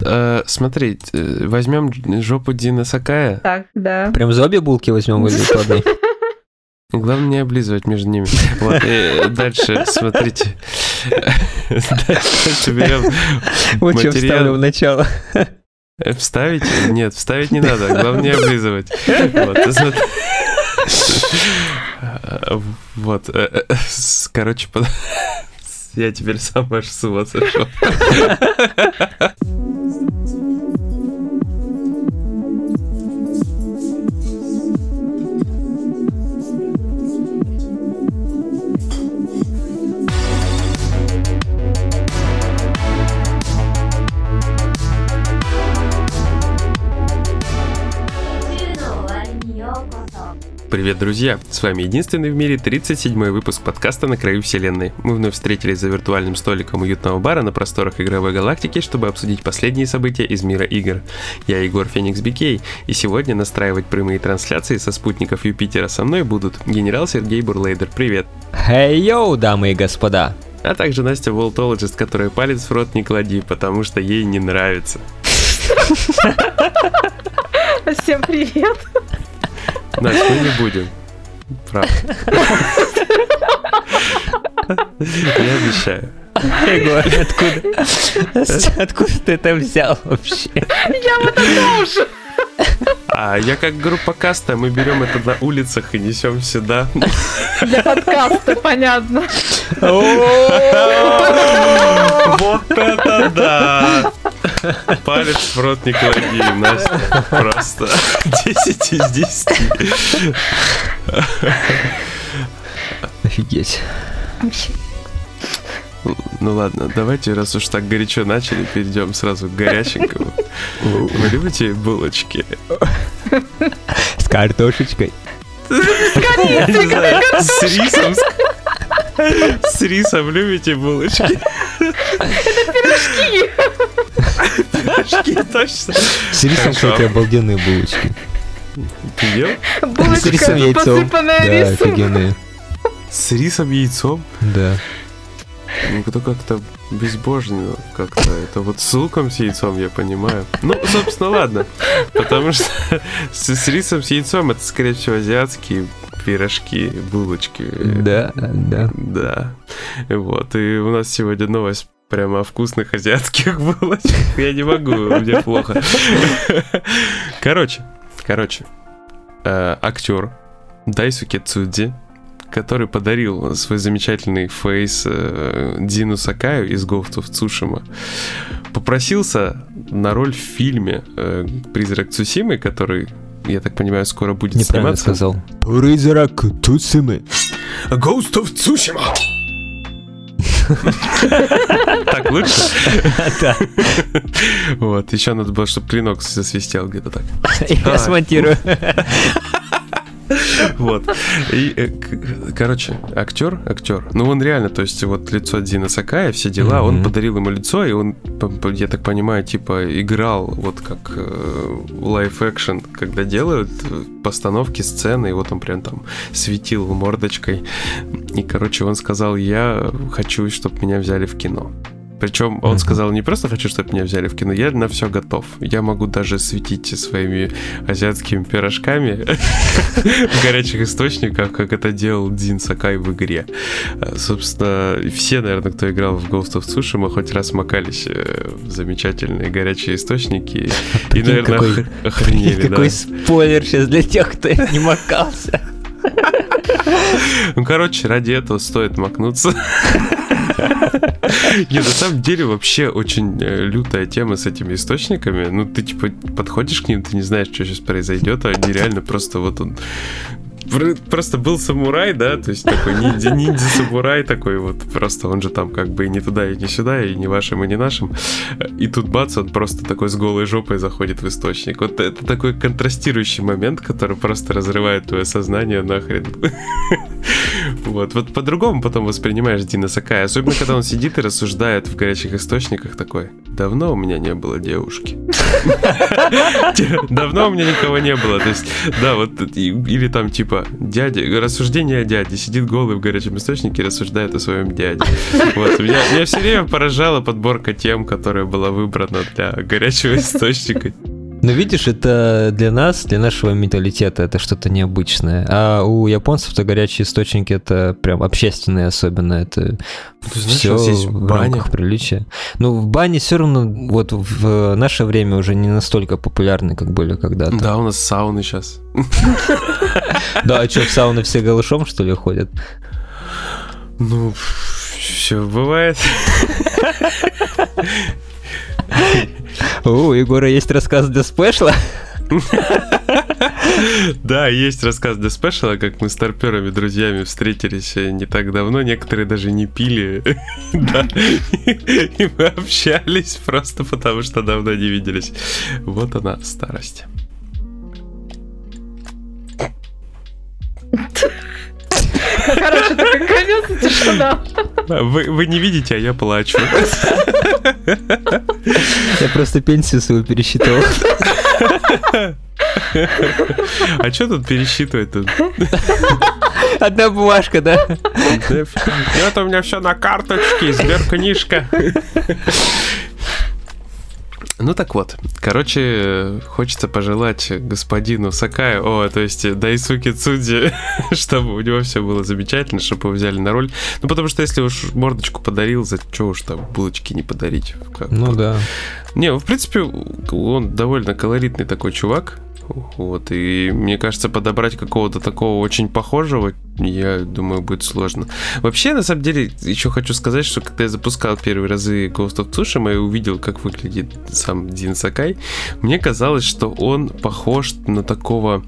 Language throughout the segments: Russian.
Э, смотри, э, возьмем жопу Дина Сакая. Так, да. Прям за обе булки возьмем или по одной? Главное не облизывать между ними. Вот, и дальше, смотрите. Дальше берем Вот что вставлю в начало. Э, Вставить? Нет, вставить не надо. Главное не облизывать. Вот, э, Короче, под- я теперь сам аж с ума сошел. Привет, друзья! С вами единственный в мире 37-й выпуск подкаста «На краю вселенной». Мы вновь встретились за виртуальным столиком уютного бара на просторах игровой галактики, чтобы обсудить последние события из мира игр. Я Егор Феникс Бикей, и сегодня настраивать прямые трансляции со спутников Юпитера со мной будут генерал Сергей Бурлейдер, привет! Хей, йоу, дамы и господа. А также Настя Волтологист, которая палец в рот не клади, потому что ей не нравится. Всем привет. Настя, мы не будем. Правда. Я обещаю. Егор, откуда? Откуда ты это взял вообще? Я вот это уже. А я как группа каста, мы берем это на улицах и несем сюда. Для подкаста, понятно. Вот это да! Палец в рот не клади, Настя. Просто 10 из 10. Офигеть. Ну ладно, давайте, раз уж так горячо начали, перейдем сразу к горяченькому. Вы любите булочки? С картошечкой. С рисом. с- С рисом любите булочки? Пирожки. Пирожки, точно. С рисом, кстати, обалденные булочки. Ты ел? С Булочка, рисом, яйцом. посыпанная Да, рисом. офигенные. С рисом, яйцом? Да. Ну, это как-то безбожно как-то. Это вот с луком, с яйцом, я понимаю. Ну, собственно, ладно. Потому что с, рисом, с яйцом это, скорее всего, азиатские пирожки, булочки. Да, да. Да. Вот. И у нас сегодня новость прямо о вкусных азиатских булочках. Я не могу, мне плохо. Короче, короче. э, актер Дайсуке Цудзи, который подарил свой замечательный фейс э, Дину Сакаю из Ghost of Tsushima, попросился на роль в фильме э, «Призрак Цусимы», который, я так понимаю, скоро будет Неправильно сниматься. сказал. Призрак Туцимы. Ghost of Tsushima! Так лучше? Да. Вот, еще надо было, чтобы клинок засвистел где-то так. Я смонтирую. Вот. И, э, короче, актер, актер. Ну, он реально, то есть, вот лицо Дина Сакая, все дела, он подарил ему лицо, и он, я так понимаю, типа, играл вот как лайф экшен, когда делают э, постановки сцены, и вот он прям там светил мордочкой. И, короче, он сказал, я хочу, чтобы меня взяли в кино. Причем он Мгм. сказал, не просто хочу, чтобы меня взяли в кино, я на все готов. Я могу даже светить своими азиатскими пирожками в горячих источниках, как это делал Дин Сакай в игре. Э, Собственно, все, наверное, кто играл в Ghost of Tsushima, хоть раз макались э, в замечательные горячие источники. И, наверное, охренели. Какой спойлер сейчас для тех, кто не макался. Ну, короче, ради этого стоит макнуться. Не, на самом деле вообще очень э, лютая тема с этими источниками. Ну, ты типа подходишь к ним, ты не знаешь, что сейчас произойдет, а они реально просто вот он пр- просто был самурай, да, то есть такой ниндзя, ниндзя-самурай такой вот, просто он же там как бы и не туда, и не сюда, и не вашим, и не нашим. И тут бац, он просто такой с голой жопой заходит в источник. Вот это такой контрастирующий момент, который просто разрывает твое сознание нахрен. Вот, вот по-другому потом воспринимаешь Дина Сакая, особенно когда он сидит и рассуждает в горячих источниках такой, давно у меня не было девушки. Давно у меня никого не было, то есть, да, вот, или там типа дядя, рассуждение о дяде, сидит голый в горячем источнике и рассуждает о своем дяде. Вот, меня, меня все время поражала подборка тем, которая была выбрана для горячего источника. Но видишь, это для нас, для нашего менталитета, это что-то необычное. А у японцев-то горячие источники это прям общественные особенно. Это Ты знаешь, все в баня. рамках приличия. Ну, в бане все равно вот в наше время уже не настолько популярны, как были когда-то. Да, у нас сауны сейчас. Да, а что, в сауны все голышом, что ли, ходят? Ну, все бывает. О, у Егора есть рассказ для спешла? Да, есть рассказ для спешала, как мы с торперами, друзьями встретились э, не так давно. Некоторые даже не пили. Да. И мы общались просто потому, что давно не виделись. Вот она, старость. Короче, и тишина. Вы, вы не видите, а я плачу. Я просто пенсию свою пересчитывал. А что тут пересчитывать-то? Одна бумажка, да? Это у меня все на карточке, сберкнижка. Ну так вот, короче, хочется пожелать господину Сакаю, о, то есть Дайсуки Цуди, чтобы у него все было замечательно, чтобы его взяли на роль. Ну потому что если уж мордочку подарил, за что уж там булочки не подарить? Как Ну да. Не, в принципе, он довольно колоритный такой чувак. Вот, и мне кажется, подобрать какого-то такого очень похожего, я думаю, будет сложно. Вообще, на самом деле, еще хочу сказать, что когда я запускал первые разы Ghost of Tsushima и увидел, как выглядит сам Дин Сакай, мне казалось, что он похож на такого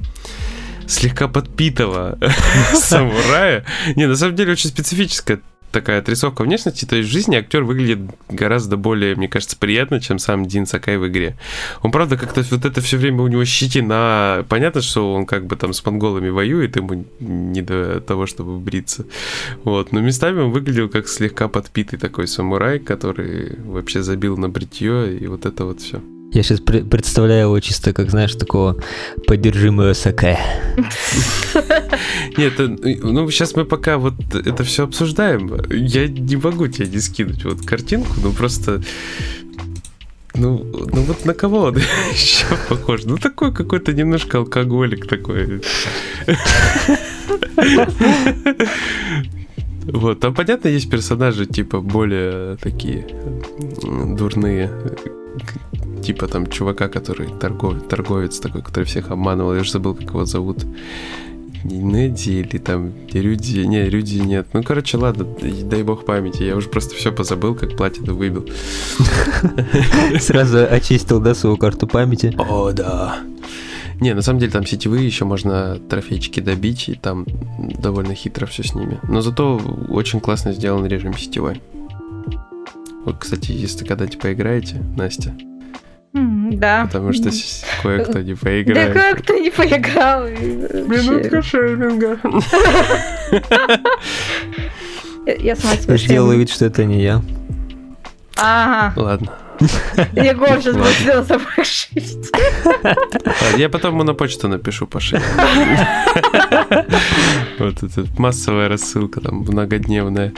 слегка подпитого самурая. Не, на самом деле, очень специфическая такая отрисовка внешности, то есть в жизни актер выглядит гораздо более, мне кажется, приятно, чем сам Дин Сакай в игре. Он, правда, как-то вот это все время у него щетина. Понятно, что он как бы там с монголами воюет, ему не до того, чтобы бриться. Вот. Но местами он выглядел как слегка подпитый такой самурай, который вообще забил на бритье и вот это вот все. Я сейчас представляю его чисто как, знаешь, такого поддержимого сакая. Нет, э, ну сейчас мы пока вот это все обсуждаем. Я не могу тебе не скинуть вот картинку, ну просто ну, ну вот на кого он еще похож? Ну такой какой-то немножко алкоголик такой. Вот, там понятно, есть персонажи типа более такие дурные, типа там чувака, который торгов, торговец такой, который всех обманывал, я уже забыл, как его зовут. Неди или там Рюди, не, Рюди нет. Ну, короче, ладно, дай бог памяти, я уже просто все позабыл, как платину выбил. Сразу очистил, да, свою карту памяти. О, да. Не, на самом деле там сетевые еще можно трофейчики добить, и там довольно хитро все с ними. Но зато очень классно сделан режим сетевой. Вот, кстати, если когда-нибудь поиграете, Настя, Да. потому что кое-кто не Да поиграет. как ты не поиграл? и вообще. шейминга. Я- Я сама себя Сделаю вид, что это не я. Ага. Ладно. Егор сейчас будет сделать собой шить. Ладно, Я потом ему на почту напишу по шее. Вот это массовая рассылка там многодневная.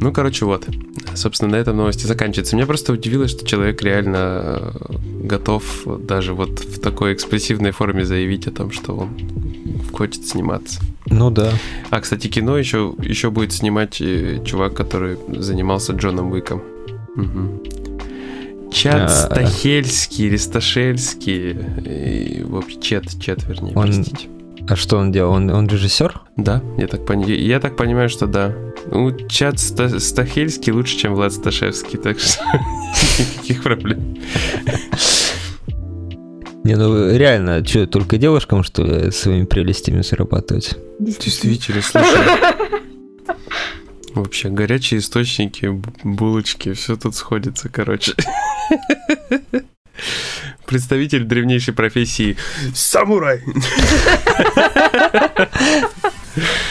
Ну, короче, вот. Собственно, на этом новости заканчивается. Меня просто удивило, что человек реально э, готов даже вот в такой экспрессивной форме заявить о том, что он хочет сниматься. Ну да. А, кстати, кино еще, еще будет снимать э, чувак, который занимался Джоном Уиком. Мгм. Чат А. Стахельский или Сташельский. и, В общем, Чет, Чет, вернее, Он- простите. А что он делал? Он, он режиссер? Да, я так, пони- я так понимаю, что да. Ну, чат Ста- Стахельский лучше, чем Влад Сташевский, так что никаких проблем. Не, ну реально, что, только девушкам, что ли, своими прелестями зарабатывать? Действительно, слушай. Вообще, горячие источники, булочки, все тут сходится, короче. Представитель древнейшей профессии самурай.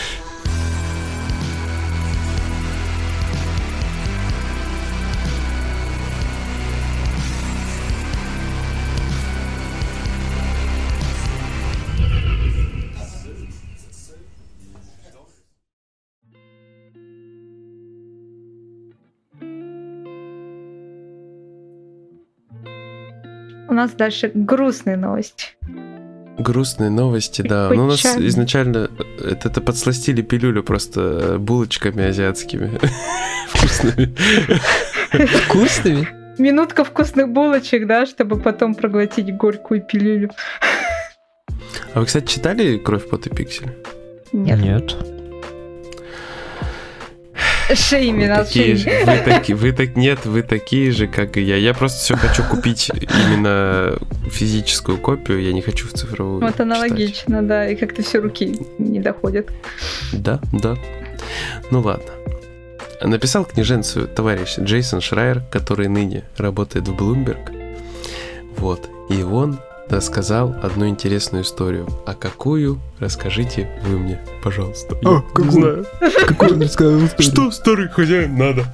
У нас дальше грустные новости. Грустные новости, да. Ну, у нас изначально это, это подсластили пилюлю просто булочками азиатскими. Вкусными. Вкусными? Минутка вкусных булочек, да, чтобы потом проглотить горькую пилюлю. А вы, кстати, читали «Кровь, пот и пиксель»? Нет. Нет. Шейми вы такие же, вы, таки, вы так нет, вы такие же, как и я. Я просто все хочу купить именно физическую копию, я не хочу в цифровую. Вот аналогично, читать. да, и как-то все руки не доходят. Да, да. Ну ладно. Написал книженцию товарищ Джейсон Шрайер, который ныне работает в Bloomberg. Вот. И он рассказал одну интересную историю. А какую, расскажите вы мне, пожалуйста. А, какую? не знаю. Какую он рассказал историю? Что старый хозяин надо?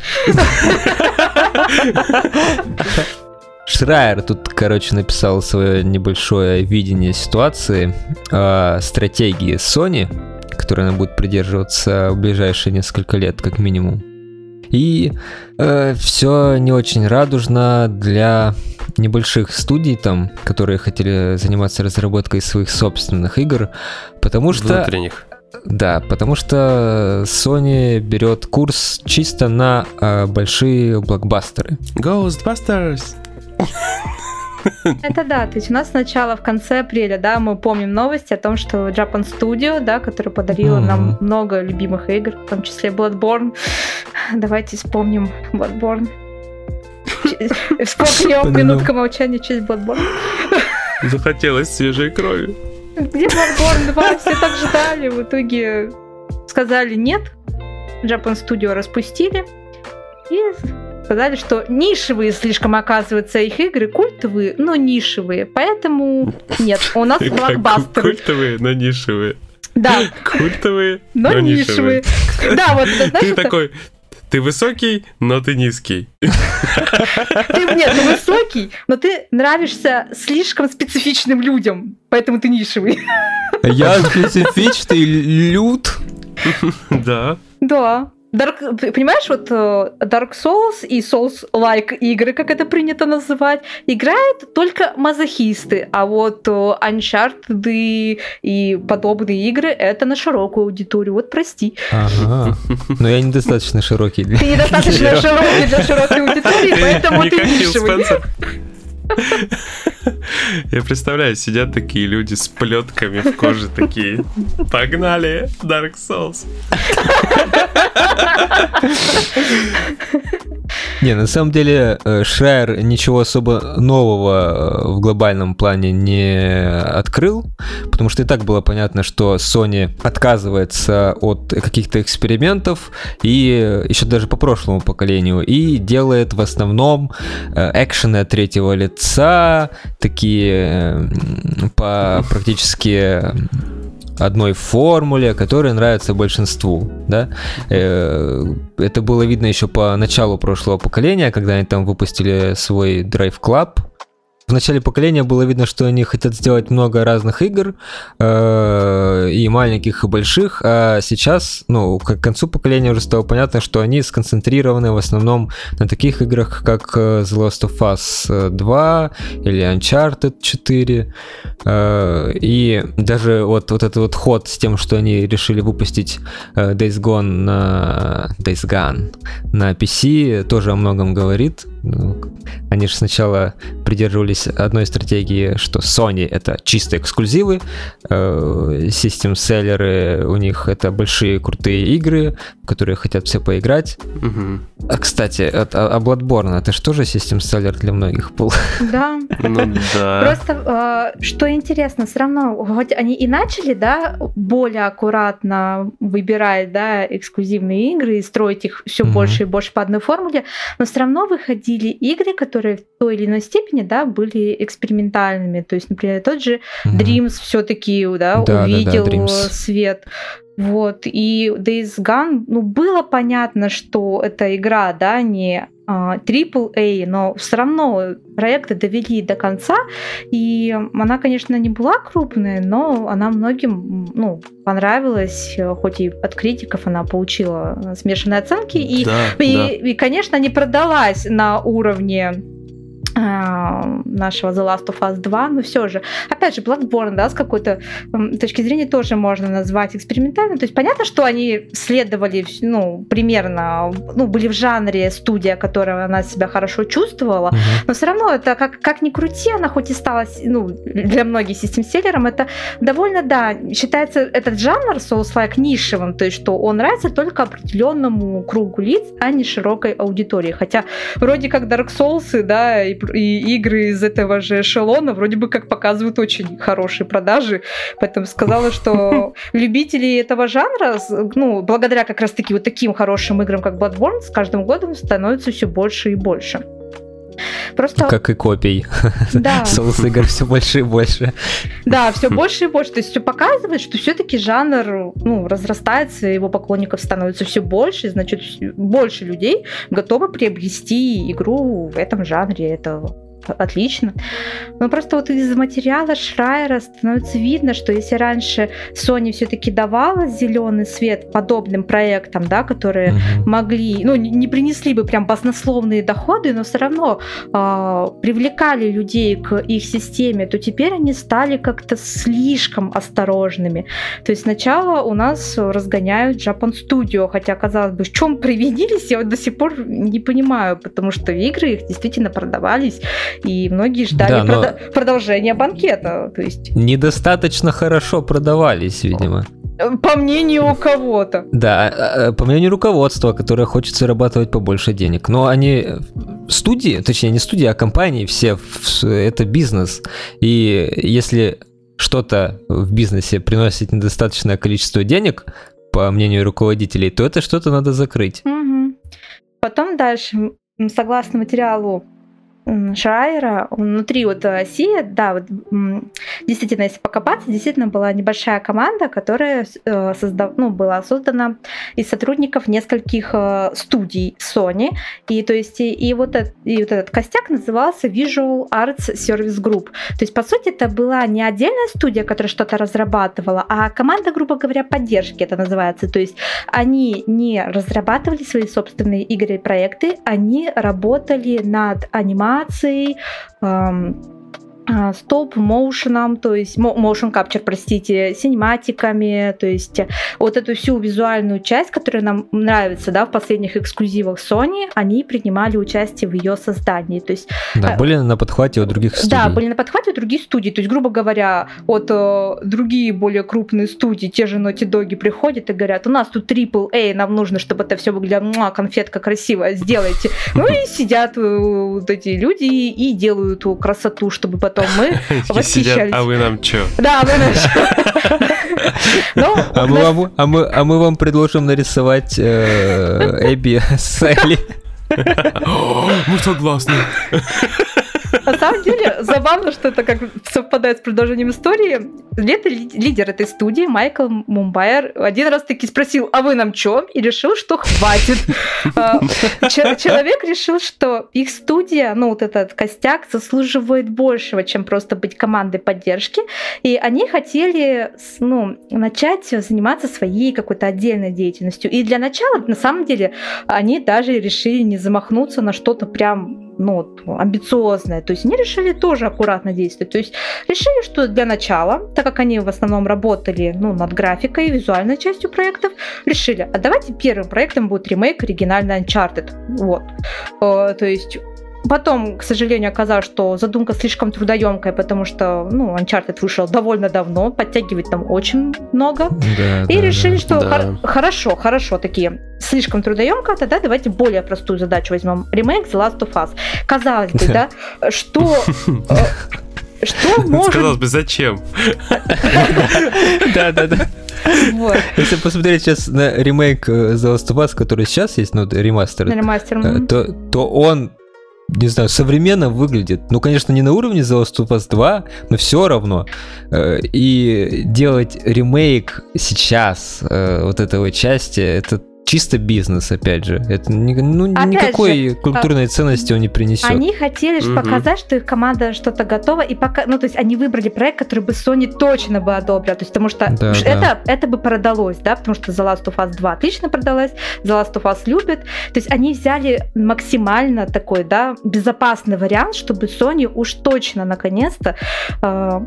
Шрайер тут, короче, написал свое небольшое видение ситуации, э, стратегии Sony, которой она будет придерживаться в ближайшие несколько лет, как минимум. И э, все не очень радужно для небольших студий там, которые хотели заниматься разработкой своих собственных игр, потому что... Внутренних. Да, потому что Sony берет курс чисто на э, большие блокбастеры. Ghostbusters! Это да, то есть у нас сначала в конце апреля, да, мы помним новости о том, что Japan Studio, да, которая подарила mm-hmm. нам много любимых игр, в том числе Bloodborne. Давайте вспомним Bloodborne. Вспомним минутка молчания через Bloodborne. Захотелось свежей крови. Где Bloodborne 2? Все так ждали. В итоге сказали нет. Japan Studio распустили. И сказали, что нишевые слишком оказываются их игры, культовые, но нишевые. Поэтому нет, у нас блокбастеры. Культовые, но нишевые. Да. Культовые, но, но нишевые. нишевые. Да, вот это, знаешь, Ты это... такой, ты высокий, но ты низкий. Ты, нет, ты высокий, но ты нравишься слишком специфичным людям, поэтому ты нишевый. Я специфичный люд. Да. Да. Dark, понимаешь, вот э, Dark Souls и Souls-like игры, как это принято называть, играют только мазохисты, а вот э, Uncharted и подобные игры это на широкую аудиторию. Вот прости. Ага. Но я недостаточно широкий. Ты недостаточно широкий для широкой аудитории, поэтому ты нишевый. Я представляю, сидят такие люди с плетками в коже, такие, погнали, Dark Souls. Не, на самом деле э, Шрайер ничего особо нового э, в глобальном плане не открыл, потому что и так было понятно, что Sony отказывается от каких-то экспериментов и еще даже по прошлому поколению и делает в основном э, экшены третьего лица, такие по практически одной формуле, которая нравится большинству, да. Э, это было видно еще по началу прошлого поколения, когда они там выпустили свой Drive Club, в начале поколения было видно, что они хотят сделать много разных игр, э, и маленьких, и больших, а сейчас, ну, к концу поколения уже стало понятно, что они сконцентрированы в основном на таких играх, как э, The Last of Us 2 или Uncharted 4, э, и даже вот, вот этот вот ход с тем, что они решили выпустить э, Days Gone на Days Gone на PC, тоже о многом говорит, ну, они же сначала придерживались одной стратегии, что Sony это чисто эксклюзивы, э, у них это большие крутые игры, в которые хотят все поиграть. Угу. А, кстати, а, а Bloodborne это же тоже систем-селлер для многих был. Да. Ну да. Просто, э, что интересно, все равно, хоть они и начали, да, более аккуратно выбирать, да, эксклюзивные игры и строить их все больше и больше по одной формуле, но все равно выходили выходили игры, которые в той или иной степени, да, были экспериментальными. То есть, например, тот же mm-hmm. Dreams все-таки, да, да увидел да, да, свет. Вот, и Days Gone, ну, было понятно, что эта игра, да, не а, AAA, но все равно проекты довели до конца, и она, конечно, не была крупная, но она многим, ну, понравилась, хоть и от критиков она получила смешанные оценки, и, да, и, да. и, конечно, не продалась на уровне а, нашего The Last of Us 2, но все же, опять же, Bloodborne, да, с какой-то точки зрения тоже можно назвать экспериментальным. То есть понятно, что они следовали, ну, примерно, ну, были в жанре студия, которая она себя хорошо чувствовала, mm-hmm. но все равно это, как, как ни крути, она хоть и стала, ну, для многих систем-селлером, это довольно, да, считается этот жанр Souls-like нишевым, то есть что он нравится только определенному кругу лиц, а не широкой аудитории. Хотя вроде как Dark Souls, да, и и игры из этого же эшелона вроде бы как показывают очень хорошие продажи. Поэтому сказала, что любители этого жанра, ну, благодаря как раз-таки вот таким хорошим играм, как Bloodborne, с каждым годом становится все больше и больше. Просто... Как и копий. Да. Соус игр все больше и больше. Да, все больше и больше. То есть все показывает, что все-таки жанр ну, разрастается, его поклонников становится все больше, значит, больше людей готовы приобрести игру в этом жанре. Это отлично. Но просто вот из материала Шрайера становится видно, что если раньше Sony все-таки давала зеленый свет подобным проектам, да, которые угу. могли, ну, не принесли бы прям баснословные доходы, но все равно э, привлекали людей к их системе, то теперь они стали как-то слишком осторожными. То есть сначала у нас разгоняют Japan Studio, хотя, казалось бы, в чем привинились, я вот до сих пор не понимаю, потому что игры их действительно продавались и многие ждали да, прод... продолжения банкета. То есть... Недостаточно хорошо продавались, видимо. По мнению кого-то. Да, а, а, по мнению руководства, которое хочет зарабатывать побольше денег. Но они студии, точнее не студии, а компании все, это бизнес. И если что-то в бизнесе приносит недостаточное количество денег, по мнению руководителей, то это что-то надо закрыть. Угу. Потом дальше, согласно материалу Шрайера внутри вот оси, да, вот, действительно, если покопаться, действительно была небольшая команда, которая э, создав, ну, была создана из сотрудников нескольких э, студий Sony, и то есть и вот этот, и вот этот костяк назывался Visual Arts Service Group. То есть по сути это была не отдельная студия, которая что-то разрабатывала, а команда, грубо говоря, поддержки это называется. То есть они не разрабатывали свои собственные игры и проекты, они работали над анимацией анимацией, стоп-моушеном, то есть motion capture, простите, синематиками, то есть вот эту всю визуальную часть, которая нам нравится, да, в последних эксклюзивах Sony, они принимали участие в ее создании, то есть... Да, э, были на подхвате у других студий. Да, были на подхвате у других студий, то есть, грубо говоря, вот э, другие более крупные студии, те же Naughty Dog приходят и говорят, у нас тут AAA, нам нужно, чтобы это все выглядело, конфетка красивая, сделайте. Ну и сидят э, вот эти люди и делают красоту, чтобы потом потом мы восхищались. а вы нам что? Да, вы нам ну, а, мы вам, а, а мы вам предложим нарисовать э, Эбби с Элли. Мы согласны. На самом деле, забавно, что это как совпадает с продолжением истории. Лето лидер этой студии, Майкл Мумбайер, один раз таки спросил, а вы нам чё? И решил, что хватит. А, человек решил, что их студия, ну вот этот костяк, заслуживает большего, чем просто быть командой поддержки. И они хотели ну, начать заниматься своей какой-то отдельной деятельностью. И для начала, на самом деле, они даже решили не замахнуться на что-то прям ну, амбициозное. То есть они решили тоже аккуратно действовать. То есть решили, что для начала, так как они в основном работали ну, над графикой, визуальной частью проектов, решили, а давайте первым проектом будет ремейк оригинальный Uncharted. Вот. Э, то есть Потом, к сожалению, оказалось, что задумка слишком трудоемкая, потому что, ну, Uncharted вышел довольно давно, подтягивать там очень много. Да, и да, решили, что да. хор- хорошо, хорошо, такие слишком трудоемко, тогда давайте более простую задачу возьмем. Ремейк The Last of Us. Казалось бы, да, что... Э, что может... Казалось бы, зачем? Да, да, да. Вот. Если посмотреть сейчас на ремейк э, The Last of Us, который сейчас есть, ну, ремастер, ремастер. Э, то, то он не знаю, современно выглядит. Ну, конечно, не на уровне The Last of Us 2, но все равно. Э, и делать ремейк сейчас э, вот этой части, это чисто бизнес, опять же. Это ну, опять никакой же, культурной ценности он не принесет. Они хотели же угу. показать, что их команда что-то готова, и пока, ну, то есть они выбрали проект, который бы Sony точно бы одобрил, то есть потому что да, это, да. это бы продалось, да, потому что The Last of Us 2 отлично продалась, The Last of Us любит, то есть они взяли максимально такой, да, безопасный вариант, чтобы Sony уж точно наконец-то э,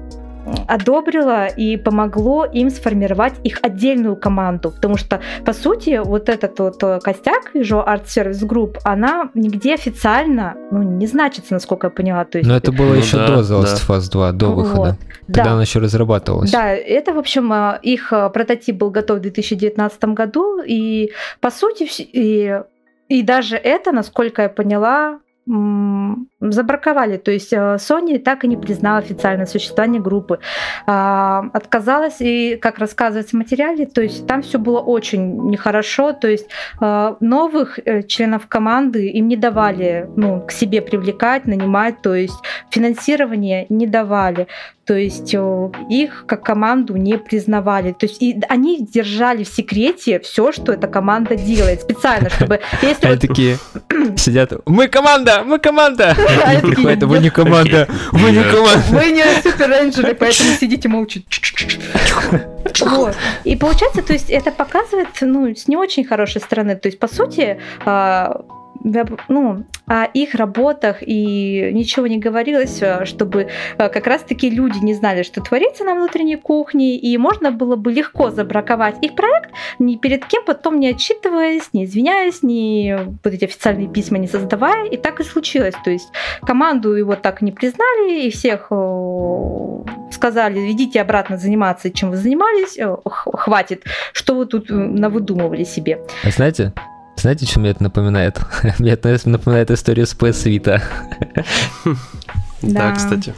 одобрило и помогло им сформировать их отдельную команду, потому что, по сути, вот этот вот э, костяк Visual Art Service Group, она нигде официально ну, не значится, насколько я поняла. То есть... Но это было ну, еще да, до The Last of Us 2, до выхода, вот. когда да. она еще разрабатывалась. Да, это, в общем, э, их э, прототип был готов в 2019 году, и, по сути, и, и даже это, насколько я поняла, забраковали. То есть э, Sony так и не признала официальное существование группы. А, отказалась, и, как рассказывается в материале, то есть там все было очень нехорошо. То есть э, новых э, членов команды им не давали ну, к себе привлекать, нанимать, то есть финансирование не давали. То есть их как команду не признавали. То есть и они держали в секрете все, что эта команда делает, специально, чтобы... Если Они вот... такие сидят, мы команда, мы команда! Приходит, вы не команда, вы не команда. Вы не супер рейнджеры, поэтому сидите молча. Вот. И получается, то есть это показывает, ну, с не очень хорошей стороны. То есть, по сути, а, ну, о их работах и ничего не говорилось, э, чтобы э, как раз-таки люди не знали, что творится на внутренней кухне, и можно было бы легко забраковать их проект, ни перед кем потом не отчитываясь, не извиняясь, ни вот эти официальные письма не создавая, и так и случилось. То есть команду его так не признали, и всех э, сказали, идите обратно заниматься, чем вы занимались, хватит, что вы тут навыдумывали себе. А знаете, знаете, что мне это напоминает? мне это напоминает историю с PS Vita. Да, кстати.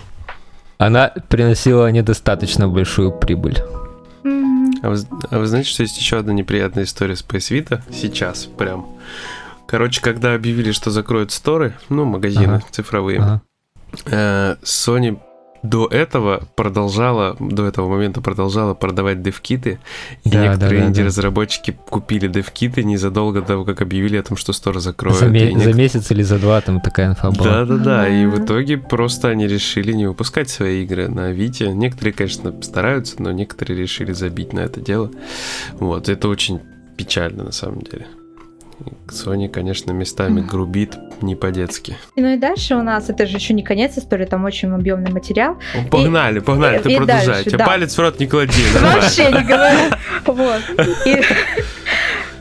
Она приносила недостаточно большую прибыль. А вы, а вы знаете, что есть еще одна неприятная история с PS Vita? Сейчас прям. Короче, когда объявили, что закроют сторы, ну, магазины ага. цифровые, ага. Э, Sony до этого продолжала, до этого момента продолжала продавать девкиты, и да, некоторые да, да, инди-разработчики да. купили девкиты незадолго до того, как объявили о том, что стор закроют. За, ме- нек... за месяц или за два там такая инфа была. Да-да-да, и в итоге просто они решили не выпускать свои игры на Вите. Некоторые, конечно, стараются, но некоторые решили забить на это дело. Вот, это очень печально на самом деле. Sony, конечно, местами грубит не по-детски. Ну и дальше у нас, это же еще не конец истории, там очень объемный материал. Погнали, и, погнали, и, ты и продолжай. Дальше, да. палец в рот не клади. Вообще не говори. Вот.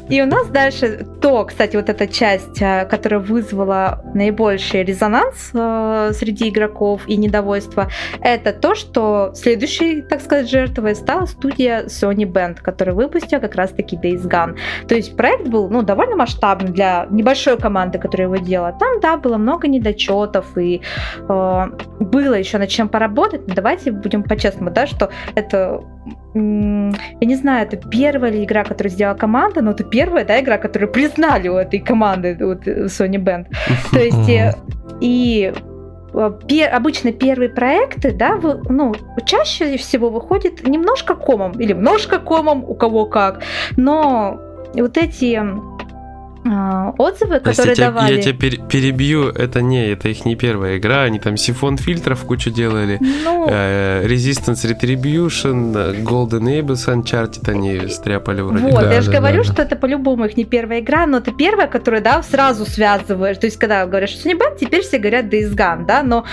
И у нас дальше то, кстати, вот эта часть, э, которая вызвала наибольший резонанс э, среди игроков и недовольство, это то, что следующей, так сказать, жертвой стала студия Sony Band, которая выпустила как раз-таки Days Gone. То есть проект был ну, довольно масштабный для небольшой команды, которая его делала. Там, да, было много недочетов и э, было еще над чем поработать. Но давайте будем по-честному, да, что это я не знаю, это первая ли игра, которую сделала команда, но это первая, да, игра, которую признали у этой команды, вот Sony Band. То есть, э, и э, пер, обычно первые проекты, да, вы, ну, чаще всего выходит немножко комом, или немножко комом, у кого как, но вот эти отзывы, которые я давали. Я тебя перебью, это не, это их не первая игра, они там сифон фильтров кучу делали, ну... э, Resistance Retribution, Golden Abyss Uncharted они стряпали вроде. Вот, да, я же да, говорю, да, что да. это по-любому их не первая игра, но это первая, которую, да, сразу связываешь, то есть когда говоришь, что не бан, теперь все говорят Days Gone, да, но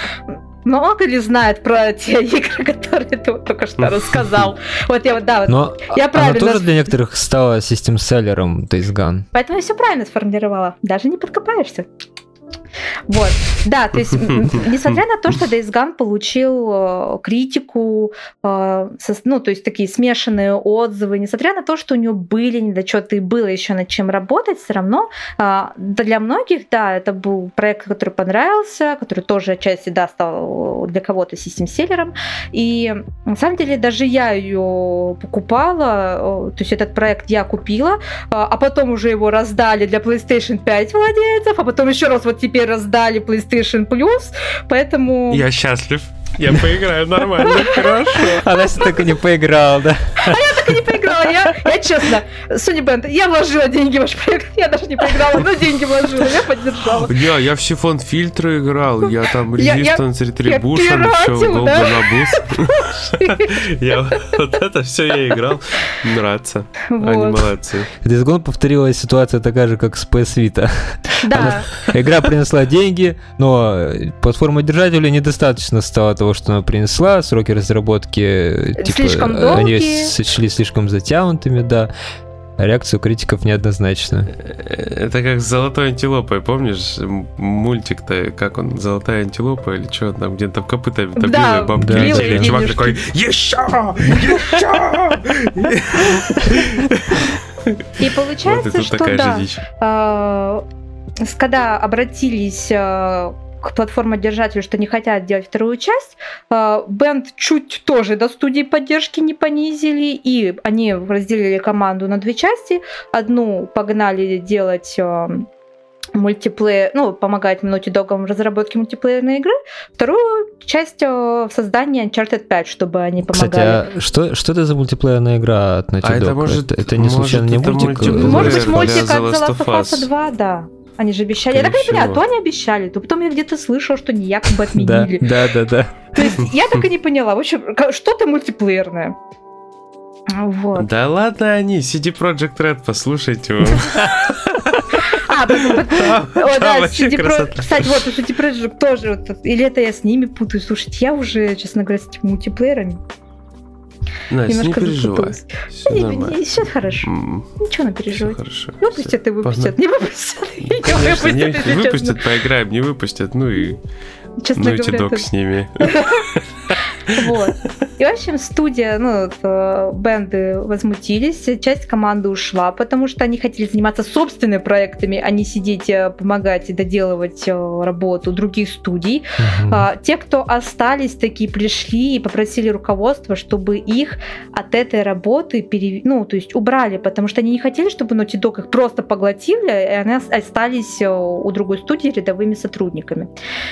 много ли знает про те игры, которые ты вот только что рассказал? Вот я вот, да, вот, Но я правильно... она тоже для некоторых стала систем-селлером Days Gone. Поэтому я все правильно сформулировала. Даже не подкопаешься. Вот, да, то есть, несмотря на то, что Days Gone получил э, критику, э, ну, то есть такие смешанные отзывы, несмотря на то, что у него были недочеты и было еще над чем работать, все равно э, для многих, да, это был проект, который понравился, который тоже отчасти, да, стал для кого-то систем-селлером, и на самом деле даже я ее покупала, то есть этот проект я купила, а потом уже его раздали для PlayStation 5 владельцев, а потом еще раз вот теперь раздали PlayStation Plus, поэтому... Я счастлив. Я поиграю нормально, хорошо. Она все так и не поиграла, да? А я так и не поиграла. Я, я честно, Sony Band, я вложила деньги в ваш проект, я даже не поиграла, но деньги вложила, я поддержала. Я, я в Сифон фильтры играл, я там Resistance Retribution, все? Golden Abuse. Я вот это все я играл. Нравится. Они молодцы. Days Gone повторилась ситуация такая же, как с PS Vita. Да, Игра принесла деньги, но платформа держателя недостаточно стало того, что она принесла. Сроки разработки типа, Слишком они долгие. сочли слишком затянутыми, да. А реакция у критиков неоднозначна. Это как с золотой антилопой, помнишь? Мультик-то, как он, золотая антилопа или что там, где-то там копытами там Да, била, бабки да, летели, била и чувак денежки. такой, еще! Еще! и получается, что да, с- когда обратились э, к платформодержателю, что не хотят делать вторую часть, э, Бенд чуть тоже до студии поддержки не понизили, и они разделили команду на две части. Одну погнали делать э, мультиплеер, ну, помогать Naughty Dog в разработке мультиплеерной игры, вторую часть э, в создании Uncharted 5, чтобы они помогали. Кстати, а что, что это за мультиплеерная игра от Naughty А это может- это, это не случайно не может, это мультик? мультиплеер Может быть, для мультик Last The Last of Us. 2, да. Они же обещали. Я так и не поняла, то они обещали, то потом я где-то слышала, что не якобы Да, отменили. да, да, да. То есть я так и не поняла. В общем, что-то мультиплеерное. Вот. Да ладно они, CD Project Red, послушайте его. А, да, CD. Кстати, вот CD Projekt тоже. или это я с ними путаю. Слушайте, я уже, честно говоря, с этими мультиплеерами Настя, не немножко переживай. запуталась. Все Не, нормально. не, все хорошо. М, Ничего не всё переживать. хорошо. Выпустят и выпустят. Не выпустят. и Не Конечно, не- выпустят, если выпустят, поиграем, не выпустят, ну и честно. Ну и говоря, Док это- с ними. Вот. И, в общем, студия, ну, вот, э, бенды возмутились, часть команды ушла, потому что они хотели заниматься собственными проектами, а не сидеть, э, помогать и доделывать э, работу других студий. Мгм. А, те, кто остались, такие пришли и попросили руководство, чтобы их от этой работы пере... ну, то есть убрали, потому что они не хотели, чтобы Naughty Dog их просто поглотили, и они ос- остались у другой студии рядовыми сотрудниками.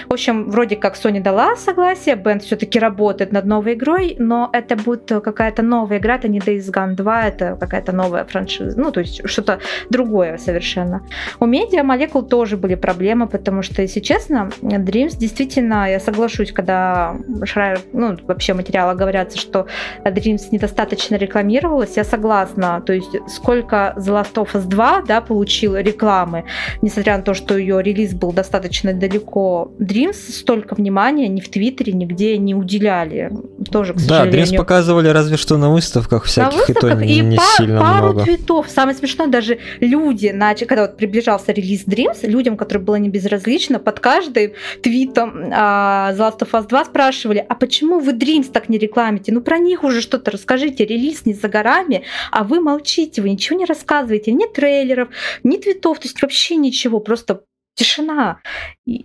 В общем, вроде как Sony дала согласие, Бенд все-таки работает над новой игрой, но это будет какая-то новая игра, это не Days Gone 2, это какая-то новая франшиза, ну, то есть что-то другое совершенно. У Media Molecule тоже были проблемы, потому что, если честно, Dreams действительно, я соглашусь, когда Шрайер, ну, вообще материалы говорятся, что Dreams недостаточно рекламировалась, я согласна. То есть сколько The Last of Us 2, да, получил рекламы, несмотря на то, что ее релиз был достаточно далеко, Dreams столько внимания ни в Твиттере, нигде не уделяли. Тоже, к Да, сожалению. показывали разве что на выставках На всяких, и то выставках и не па- сильно пару много. цветов. Самое смешное, даже люди начали, когда вот приближался релиз Dreams, людям, которым было не безразлично, под каждым твитом а, The Last of Us 2 спрашивали, а почему вы Dreams так не рекламите? Ну про них уже что-то расскажите, релиз не за горами, а вы молчите, вы ничего не рассказываете, ни трейлеров, ни твитов, то есть вообще ничего, просто тишина.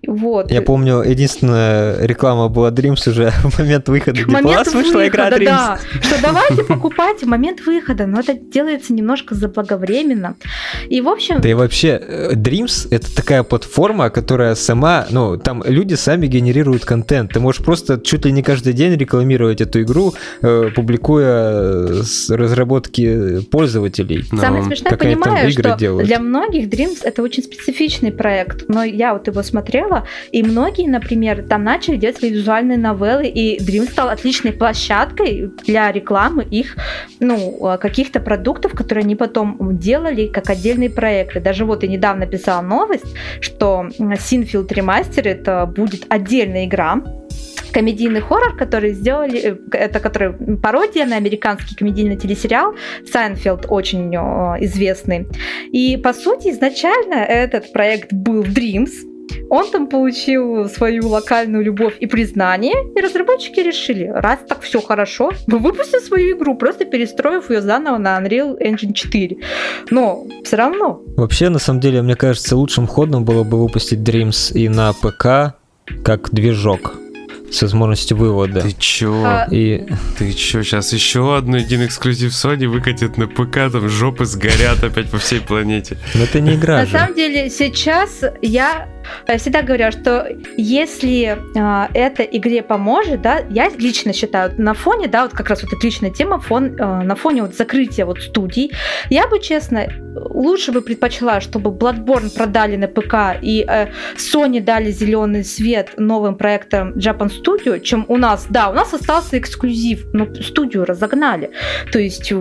Вот. Я помню, единственная реклама была Dreams уже в момент выхода. В Типа, момент «У нас вышла игра выхода, Dreams. да, что давайте покупать в момент выхода, но это делается немножко заблаговременно. И, в общем, Да и вообще, э, Dreams — это такая платформа, которая сама, ну, там люди сами генерируют контент. Ты можешь просто чуть ли не каждый день рекламировать эту игру, э, публикуя э, с разработки пользователей. Самое смешное, там понимаю, что делают. для многих Dreams это очень специфичный проект, но я вот его смотрела, и многие, например, там начали делать визуальные новеллы, и Dreams стал отличной площадкой для рекламы их, ну, э, каких-то продуктов, которые они потом делали как отдельные проекты. Даже вот я недавно писала новость, что Sinfeld Remaster это будет отдельная игра, комедийный хоррор, который сделали, э, это который пародия на американский комедийный телесериал Seinfeld, очень известный. И по сути изначально этот проект был Dreams. Он там получил свою локальную любовь и признание, и разработчики решили, раз так все хорошо, мы выпустим свою игру, просто перестроив ее заново на Unreal Engine 4. Но все равно. Вообще, на самом деле, мне кажется, лучшим ходом было бы выпустить Dreams и на ПК как движок с возможностью вывода. Ты чё? А, И Ты чё, сейчас еще одну один эксклюзив Sony выкатит на ПК, там жопы сгорят опять по всей планете. ну, это не игра На же. самом деле сейчас я я всегда говорю, что если э, это игре поможет, да, я лично считаю, на фоне, да, вот как раз вот отличная тема, фон, э, на фоне вот закрытия вот студий, я бы, честно, лучше бы предпочла, чтобы Bloodborne продали на ПК и э, Sony дали зеленый свет новым проектам Japan Studio, чем у нас, да, у нас остался эксклюзив, но студию разогнали. То есть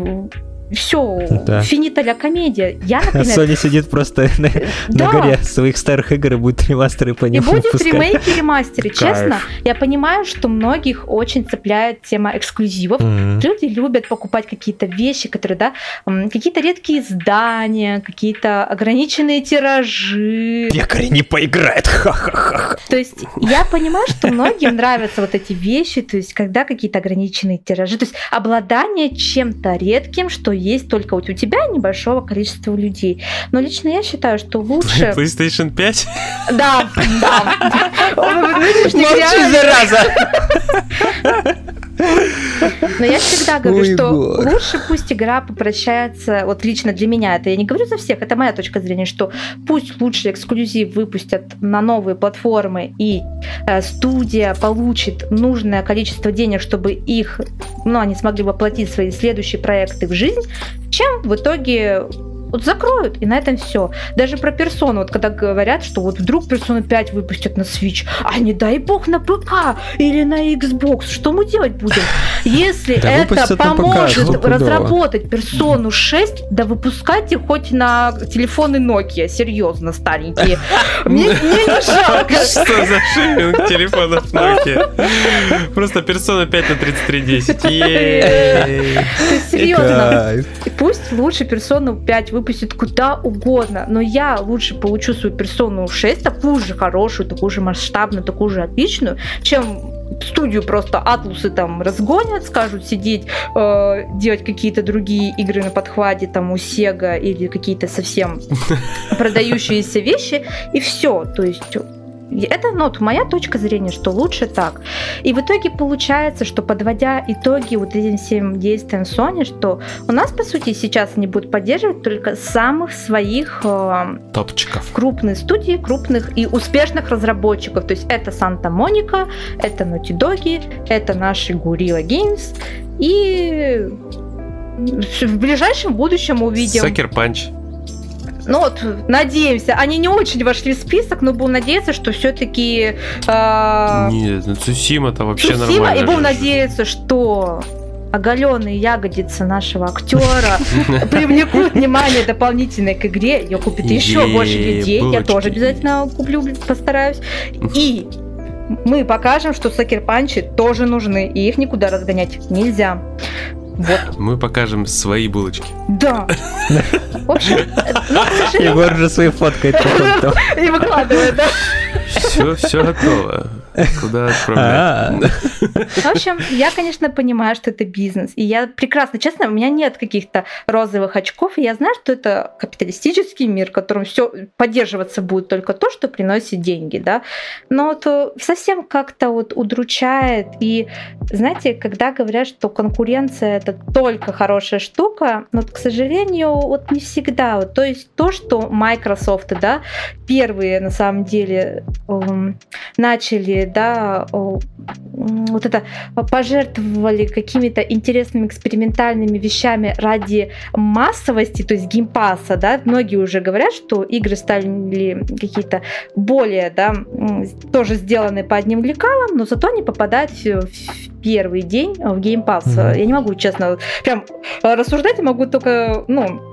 все, да. финита ля комедия. Я, например... Sony сидит просто на, да. на горе своих старых игр и будет ремастеры по ним И будет выпускать. ремейки, ремастеры. Честно, я понимаю, что многих очень цепляет тема эксклюзивов. Mm-hmm. Люди любят покупать какие-то вещи, которые, да, какие-то редкие издания, какие-то ограниченные тиражи. Пекарь не поиграет, ха-ха-ха. То есть я понимаю, что многим нравятся вот эти вещи, то есть когда какие-то ограниченные тиражи, то есть обладание чем-то редким, что есть только у тебя небольшого количества людей. Но лично я считаю, что лучше... PlayStation 5? Да, да. Молчи, зараза! Но я всегда говорю, Ой, что бог. лучше пусть игра попрощается, вот лично для меня, это я не говорю за всех, это моя точка зрения, что пусть лучше эксклюзив выпустят на новые платформы, и э, студия получит нужное количество денег, чтобы их, ну, они смогли воплотить свои следующие проекты в жизнь, чем в итоге вот закроют, и на этом все. Даже про персону, вот когда говорят, что вот вдруг персону 5 выпустят на Switch, а не дай бог на ПК или на Xbox, что мы делать будем? Если да это поможет ПК, разработать персону 6, да выпускайте хоть на телефоны Nokia, серьезно, старенькие. Мне не жалко. Что за шейминг телефонов Nokia? Просто персона 5 на 3310. Серьезно. Пусть лучше персону 5 выпустит куда угодно, но я лучше получу свою персону 6, такую же хорошую, такую же масштабную, такую же отличную, чем студию просто атлусы там разгонят, скажут сидеть, э, делать какие-то другие игры на подхвате, там у Sega или какие-то совсем продающиеся вещи, и все. То есть это ну, вот моя точка зрения, что лучше так. И в итоге получается, что подводя итоги вот этим всем действиям Sony, что у нас, по сути, сейчас они будут поддерживать только самых своих э, топчиков. крупных студий, крупных и успешных разработчиков. То есть это Санта-Моника, это Naughty Dog, это наши Gorilla Games. И в ближайшем будущем увидим... Сокер Панч. Ну вот, надеемся. Они не очень вошли в список, но будем надеяться, что все-таки... Э, Нет, ну Цусима-то вообще Цусима, нормально. И будем надеяться, что оголенные ягодицы нашего актера привлекут внимание дополнительное к игре. Ее купит еще больше людей. Я тоже обязательно куплю, постараюсь. И мы покажем, что сокер-панчи тоже нужны, и их никуда разгонять нельзя. Вот. Мы покажем свои булочки. Да. В общем, ну, Егор же свои фоткает. И выкладывает, да. Все, все готово. Куда отправлять? В общем, я, конечно, понимаю, что это бизнес. И я прекрасно, честно, у меня нет каких-то розовых очков. И я знаю, что это капиталистический мир, в котором все поддерживаться будет только то, что приносит деньги, да. Но то совсем как-то вот удручает. И знаете, когда говорят, что конкуренция это только хорошая штука, но, к сожалению, вот не всегда. Вот, то есть то, что Microsoft, да, первые на самом деле начали да, вот это пожертвовали какими-то интересными экспериментальными вещами ради массовости, то есть геймпаса, да, многие уже говорят, что игры стали какие-то более, да, тоже сделаны по одним лекалам, но зато они попадают в первый день в геймпас. Mm-hmm. Я не могу, честно, прям рассуждать, я могу только, ну,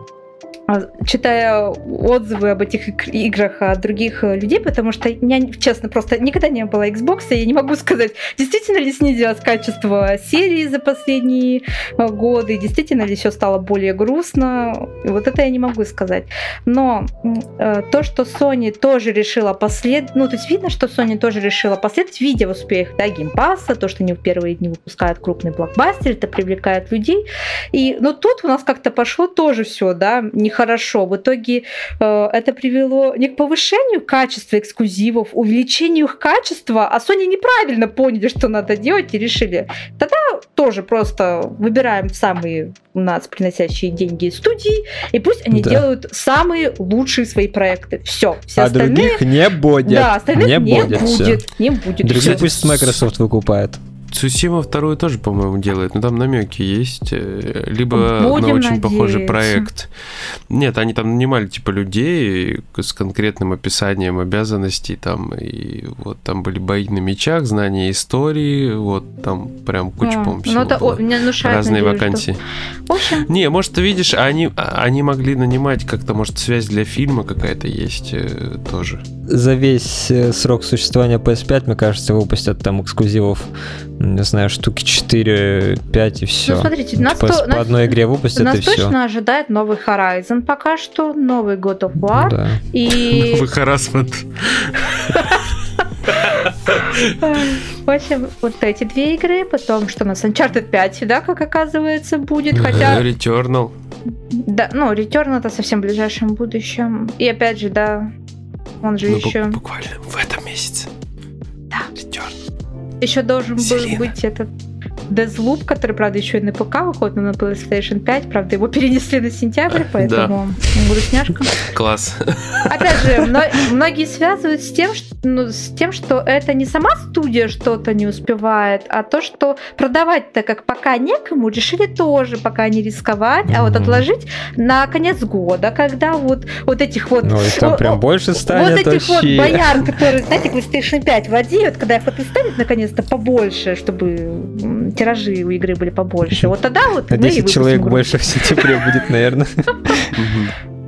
читая отзывы об этих играх от других э, людей, потому что я, честно, просто никогда не было Xbox, и я не могу сказать, действительно ли снизилось качество серии за последние э, годы, действительно ли все стало более грустно, вот это я не могу сказать. Но э, то, что Sony тоже решила послед... ну, то есть видно, что Sony тоже решила последовать, видя успех, да, геймпасса, то, что они в первые дни выпускают крупный блокбастер, это привлекает людей, и, но тут у нас как-то пошло тоже все, да, не хорошо. В итоге э, это привело не к повышению качества эксклюзивов, увеличению их качества, а Sony неправильно поняли, что надо делать и решили. Тогда тоже просто выбираем самые у нас приносящие деньги студии, и пусть они Да. делают самые лучшие свои проекты. Все, все а остальные... других не будет. да, остальных не, не, будет. будет, не будет. Других Кстати, пусть Microsoft выкупает. Цусима вторую тоже, по-моему, делает, но там намеки есть. э, Либо на Будем очень похожий надеяться. проект. Нет, они там нанимали типа людей с конкретным описанием обязанностей там, и вот там были бои на мечах, знания истории, вот там прям куча, А, по-моему, ну, всего это было. о, внушает Разные надежду. вакансии. В общем, Не, может, ты видишь, они, они могли нанимать как-то, может, связь для фильма какая-то есть э, тоже. За весь э, срок существования PS5, мне кажется, выпустят там эксклюзивов, не знаю, штуки 4-5 и все. ну смотрите, нас, Типа, то- с- нас- по одной игре выпустят нас и все. точно ожидает новый Horizon пока что, новый God of War. Да. И Новый харасмент. в общем, вот эти две игры, потом что у нас Uncharted 5, да, как оказывается, будет, хотя, Returnal. да, ну, Return это совсем в ближайшем будущем. И опять же, да, он же Ну, еще, буквально в этом месяце. Да. Return. Еще должен был Селена. быть этот Deathloop, который, правда, еще и на ПК выходит, но на PlayStation 5, правда, его перенесли на сентябрь, поэтому грустняшка. Класс. Опять же, мно- многие связывают с тем, что, ну, с тем, что это не сама студия что-то не успевает, а то, что продавать-то как пока некому, решили тоже пока не рисковать, а вот отложить на конец года, когда вот, вот этих вот... Ну, и там прям больше станет вот этих вот бояр, которые, знаете, PlayStation 5 вводят, когда их вот и станет наконец-то побольше, чтобы тиражи у игры были побольше. Вот тогда вот На мы и 10 выпустим человек больше в сентябре будет, наверное.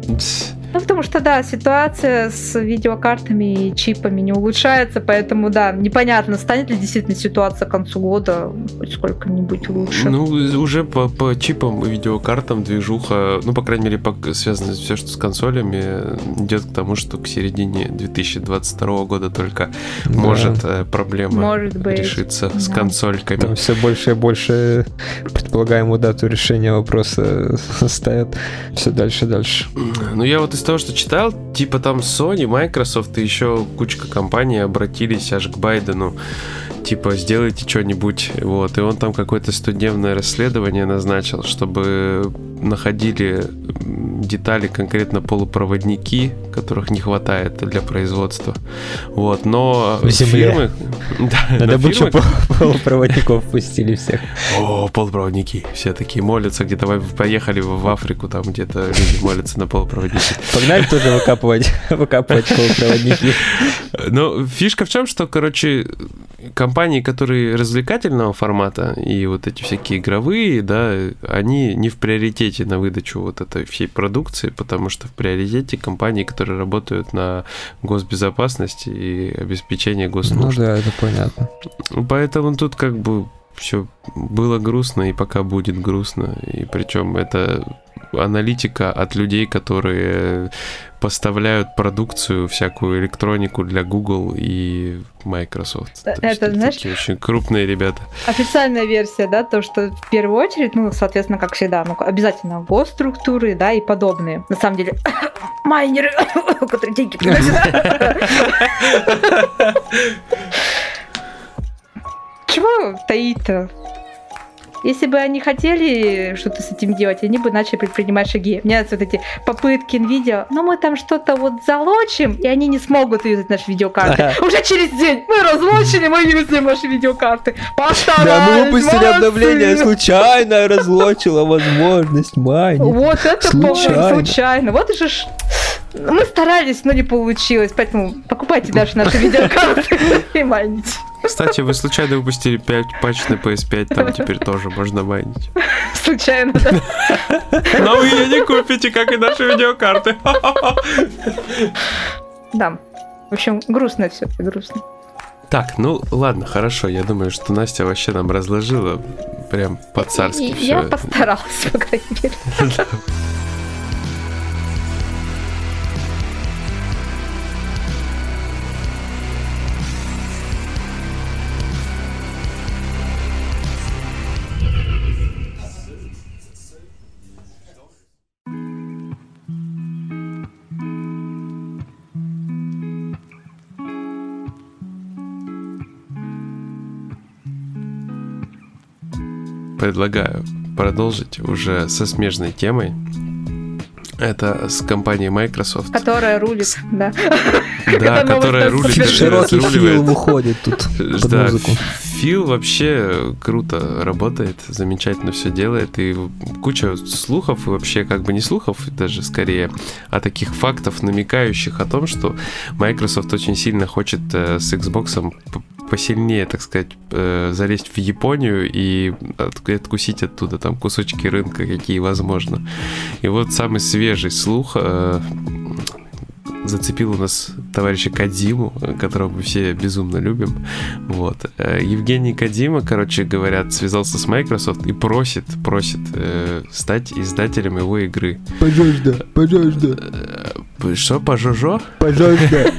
Ну, потому что, да, ситуация с видеокартами и чипами не улучшается, поэтому, да, непонятно, станет ли действительно ситуация к концу года хоть сколько-нибудь лучше. Ну, уже по, по чипам и видеокартам движуха, ну, по крайней мере, по, связано все, что с консолями, идет к тому, что к середине 2022 года только Да. может э, проблема Может быть. решиться с да. консольками. Там все больше и больше предполагаемую дату решения вопроса ставят все дальше и дальше. Ну, я вот из того, что читал, типа там Sony, Microsoft и еще кучка компаний обратились аж к Байдену. Типа, сделайте что-нибудь. Вот. И он там какое-то студенное расследование назначил, чтобы находили детали, конкретно полупроводники, которых не хватает для производства. Вот. Но земле. фирмы... Да, Надо но бы фирмы- полупроводников пустили всех. О, полупроводники. Все такие молятся где-то. Поехали в в Африку, там где-то люди молятся на полупроводники. Погнали тоже выкапывать, выкапывать полупроводники. Ну, фишка в чем, что, короче, компании, которые развлекательного формата и вот эти всякие игровые, да, они не в приоритете на выдачу вот этой всей продукции, потому что в приоритете компании, которые работают на госбезопасность и обеспечение Ну госнужд. да, это понятно. Поэтому тут как бы все было грустно и пока будет грустно. И причем это аналитика от людей, которые поставляют продукцию, всякую электронику для Google и Microsoft. То Это, есть это знаешь- такие очень крупные ребята. Официальная версия, да, то, что в первую очередь, ну, соответственно, как всегда, ну, обязательно госструктуры, да, и подобные. На самом деле, майнеры, которые деньги приносят. Чего таить-то? Если бы они хотели что-то с этим делать, они бы начали предпринимать шаги. Мне нравятся вот эти попытки NVIDIA. Но мы там что-то вот залочим, и они не смогут юзать наши видеокарты. Ага. Уже через день мы разлочили, мы юзаем ваши видеокарты. Постарались, Да, мы выпустили молодцы. обновление, случайно разлочила возможность майнить. Вот это Случайно. случайно. Вот же. Мы старались, но не получилось, поэтому покупайте даже наши видеокарты и майните. Кстати, вы случайно выпустили 5 патч на PS5, там теперь тоже можно майнить. Случайно, да. Но вы ее не купите, как и наши видеокарты. Да. В общем, грустно все, грустно. Так, ну ладно, хорошо. Я думаю, что Настя вообще нам разложила прям по-царски все. Я постаралась, по крайней мере. Предлагаю продолжить уже со смежной темой. Это с компанией Microsoft. Которая рулит, да. Да, которая рулит. Широкий фил выходит тут под Да, музыку. Фил вообще круто работает, замечательно все делает, и куча слухов, и вообще как бы не слухов, даже скорее, а таких фактов, намекающих о том, что Microsoft очень сильно хочет э, с Xbox посильнее, так сказать, э, залезть в Японию и от- откусить оттуда там кусочки рынка, какие возможно. И вот самый свежий слух э, зацепил у нас товарища Кадиму, которого мы все безумно любим. Вот. Э, Евгений Кадима, короче говоря, связался с Microsoft и просит, просит э, стать издателем его игры. Пожалуйста, Э, Что, пожожо? пожалуйста.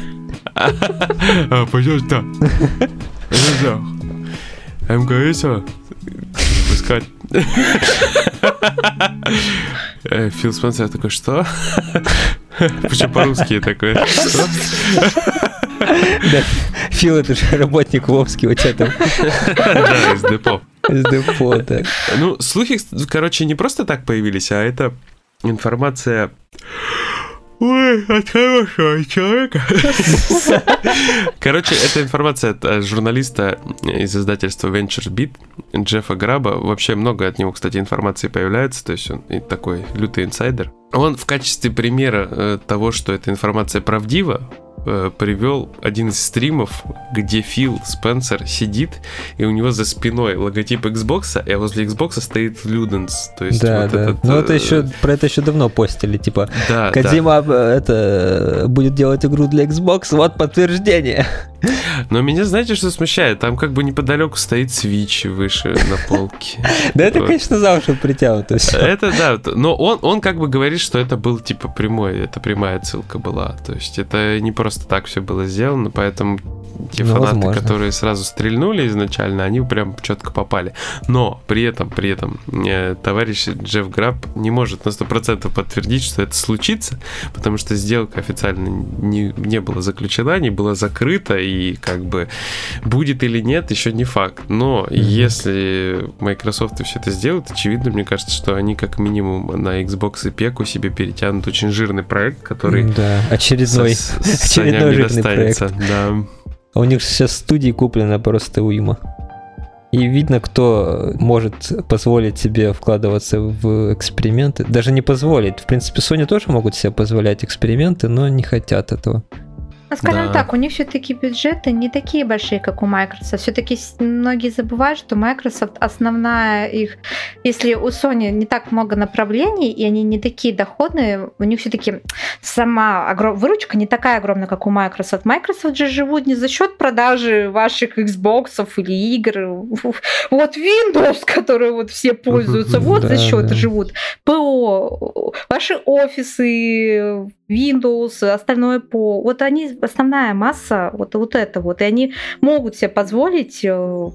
Пожалуйста. Пожалуйста. МГС выпускать. Э, Фил Спенсер такой, что? Причем по-русски такой, что? Да. Фил, это же работник у тебя там Да, из депо. из депо, так. Ну, слухи, короче, не просто так появились, а это информация Ой, от хорошего человека. Короче, это информация от э, журналиста из издательства Venture Beat Джеффа Граба. Вообще много от него, кстати, информации появляется, то есть он такой лютый инсайдер. Он в качестве примера э, того, что эта информация правдива, э, привел один из стримов, где Фил Спенсер сидит, и у него за спиной логотип Xbox, а возле Xbox стоит Люденс. То есть Да, вот да. этот, Ну, это э, еще, про это еще давно постили, типа, Да, да. Кадима э, это будет делать игру для Xbox, вот подтверждение. Но меня, знаете, что смущает? Там как бы неподалеку стоит Switch выше на полке. Да это, конечно, за уши притянуто. Это да, но он, он как бы говорит, что это был типа прямой, это прямая ссылка была. То есть это не просто так все было сделано, поэтому те Ну, фанаты, возможно. которые сразу стрельнули изначально, они прям четко попали. Но при этом, при этом, э, товарищ Джефф Граб не может на 100% подтвердить, что это случится, потому что сделка официально не, не была заключена, не была закрыта, и как бы будет или нет, еще не факт. Но если Microsoft все это сделают, очевидно, мне кажется, что они как минимум на Xbox и Пеку себе перетянут очень жирный проект, который Да, очередной. с- с очередной жирный достанется. Да. А у них сейчас студии куплено просто уйма. И видно, кто может позволить себе вкладываться в эксперименты. Даже не позволить. В принципе, Sony тоже могут себе позволять эксперименты, но не хотят этого. Ну, скажем Да. так, у них все-таки бюджеты не такие большие, как у Microsoft. Все-таки многие забывают, что Microsoft основная их... Если у Sony не так много направлений, и они не такие доходные, у них все-таки сама огром- выручка не такая огромная, как у Microsoft. Microsoft же живут не за счет продажи ваших Xbox или игр. Вот Windows, который вот все пользуются, вот за счет да. живут. ПО, ваши офисы, Windows, остальное по... Вот они, основная масса, вот, вот это вот. И они могут себе позволить э,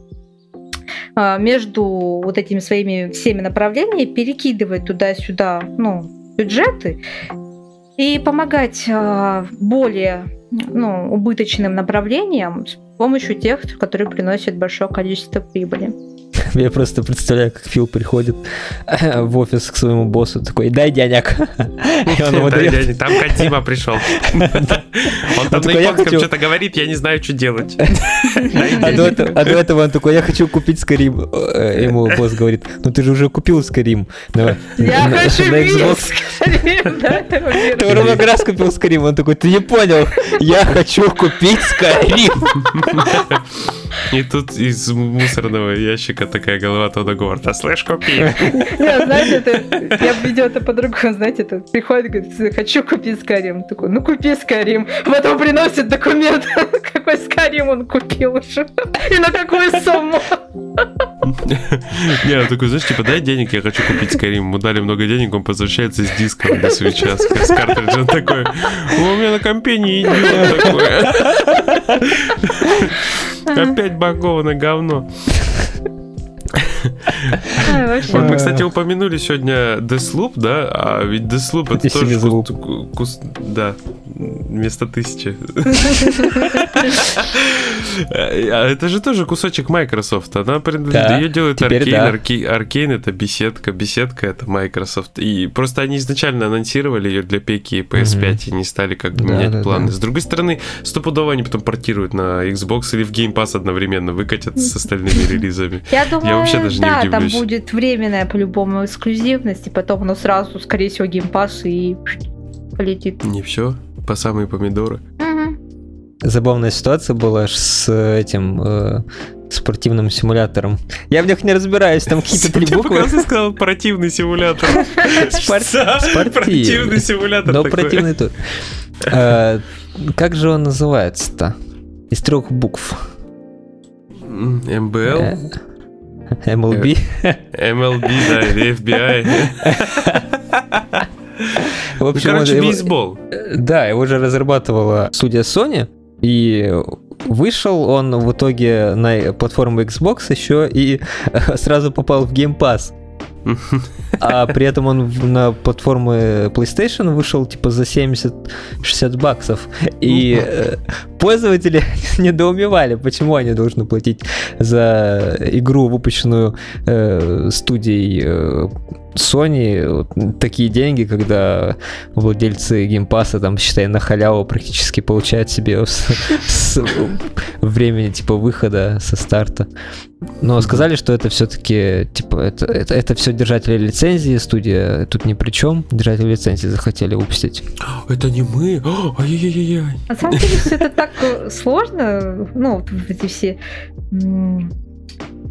э, между вот этими своими всеми направлениями перекидывать туда-сюда, ну, бюджеты и помогать э, более ну, убыточным направлениям с помощью тех, которые приносят большое количество прибыли. Я просто представляю, как Фил приходит в офис к своему боссу, такой, дай денег. И он ему Да, дает. дядя, Там Кадима пришел. Он там на такой, «Я японском хочу- что-то говорит, я не знаю, что делать. А до, этого, а до этого он такой, я хочу купить Скарим. Э, Ему босс говорит, ну ты же уже купил Скарим. Давай. Я хочу во-первых. Ты уже много раз купил Скарим. Он такой, ты не понял, я хочу купить Скарим. И тут из мусорного ящика такая голова Тодда Говарда. Слышь, купи. Не, знаете, это, я бы видела это по-другому, знаете, это приходит, говорит, хочу купить Скарим. Такой, ну купи Скарим. Потом приносит документ, какой Скарим он купил уже. И на какую сумму. Не, он такой, знаешь, типа, дай денег, я хочу купить Скарим. Ему дали много денег, он возвращается с диском до свеча, с картриджем. Такой, «О, у меня на компе не идет такое. Опять багованное говно. Вот мы, кстати, упомянули сегодня Deathloop, да, а ведь Deathloop это тоже кус... Да, вместо тысячи. А это же тоже кусочек Microsoft. Она ее делает Arkane. Arkane это беседка, беседка это Microsoft. И просто они изначально анонсировали ее для пеки и PS5 и не стали как бы менять планы. С другой стороны, стопудово они потом портируют на Xbox или в Game Pass одновременно, выкатят с остальными релизами. Я думаю, вообще даже да, не там будет временная по-любому эксклюзивность, и потом оно сразу, скорее всего, Pass и полетит. Не все, по самые помидоры. Забавная ситуация была с этим э, спортивным симулятором. Я в них не разбираюсь, там какие-то три буквы. Ты сказал противный симулятор. Спортивный симулятор. Но противный тут. Э, как же он называется-то? Из трех букв. МБЛ? MLB? MLB, да, или FBI. В общем, ну, короче, бейсбол. Да, его же разрабатывала студия Sony, и вышел он в итоге на платформу Xbox еще и сразу попал в Game Pass. А при этом он на платформы PlayStation вышел типа за 70-60 баксов. И э, пользователи недоумевали, почему они должны платить за игру, выпущенную э, студией э, Sony такие деньги, когда владельцы Game Pass а там, считай, на халяву практически получают себе с, с времени типа выхода со старта. Но сказали, что это все-таки, типа, это, это, это все держатели лицензии, студия тут ни при чем. Держатели лицензии захотели выпустить. Это не мы. Ай-яй-яй-яй. На самом деле все это так э, сложно. Ну, вот эти все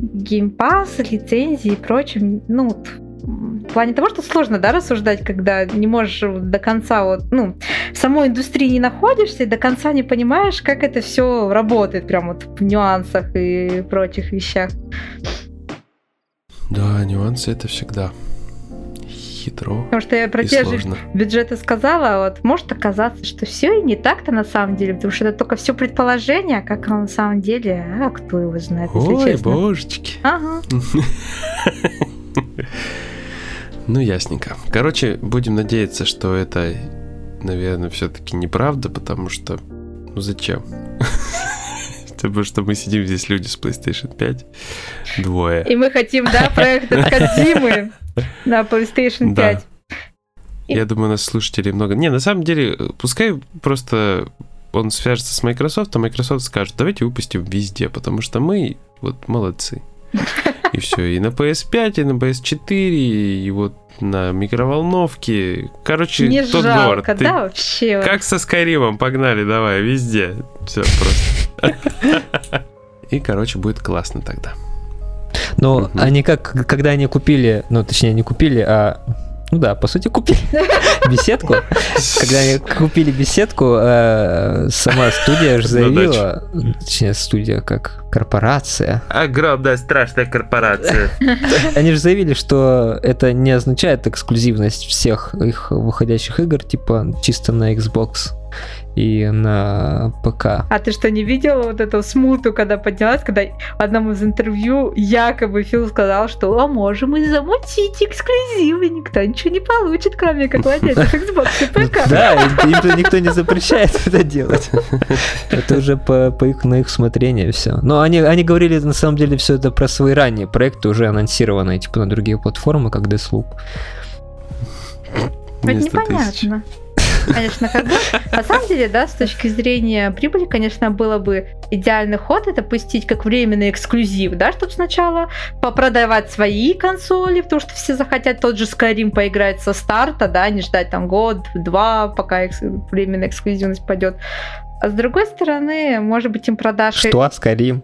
геймпас, лицензии и прочее. Ну, в плане того, что сложно, да, рассуждать, когда не можешь до конца вот, ну, в самой индустрии не находишься и до конца не понимаешь, как это все работает, прям вот в нюансах и прочих вещах. Да, нюансы это всегда хитро. Потому что я про те же бюджеты сказала, а вот может оказаться, что все и не так-то на самом деле, потому что это только все предположение, а как оно на самом деле, а кто его знает, если Ой, честно. божечки. Ага. Ну, ясненько. Короче, будем надеяться, что это, наверное, все-таки неправда, потому что... Ну, зачем? Потому что мы сидим здесь люди с PlayStation 5, двое. И мы хотим, да, проект от Кодзимы на PlayStation 5. Да. Я думаю, нас слушателей много. Не, на самом деле, пускай просто он свяжется с Microsoft, а Microsoft скажет, давайте выпустим везде, потому что мы вот молодцы. И все, и на PS5, и на PS4, и вот на микроволновке. Короче, Не тот жалко, город. Ты да, вообще? Как со Скайримом, погнали, давай, везде. Все просто. И, короче, будет классно тогда. Угу. они как, когда они купили, ну, точнее, не купили, а ну да, по сути, купили беседку. Когда они купили беседку, э, сама студия же заявила, точнее, студия как корпорация. Огромная страшная корпорация. Они же заявили, что это не означает эксклюзивность всех их выходящих игр, типа чисто на Xbox и на ПК. А ты что, не видела вот эту смуту, когда поднялась, когда в одном из интервью якобы Фил сказал, что а можем и замутить эксклюзивы, никто ничего не получит, кроме как владельцев Xbox и ПК. Да, им никто не запрещает это делать. Это уже по, по их, на их усмотрение все. Но они, они говорили на самом деле все это про свои ранние проекты, уже анонсированные, типа на другие платформы, как Deathloop. Это непонятно. Конечно, как бы, на самом деле, да, с точки зрения прибыли, конечно, было бы идеальный ход это пустить как временный эксклюзив, да, чтобы сначала попродавать свои консоли, потому что все захотят тот же Skyrim поиграть со старта, да, не ждать там год, два, пока экс- временная эксклюзивность пойдет. А с другой стороны, может быть, им продашь... Что? Skyrim?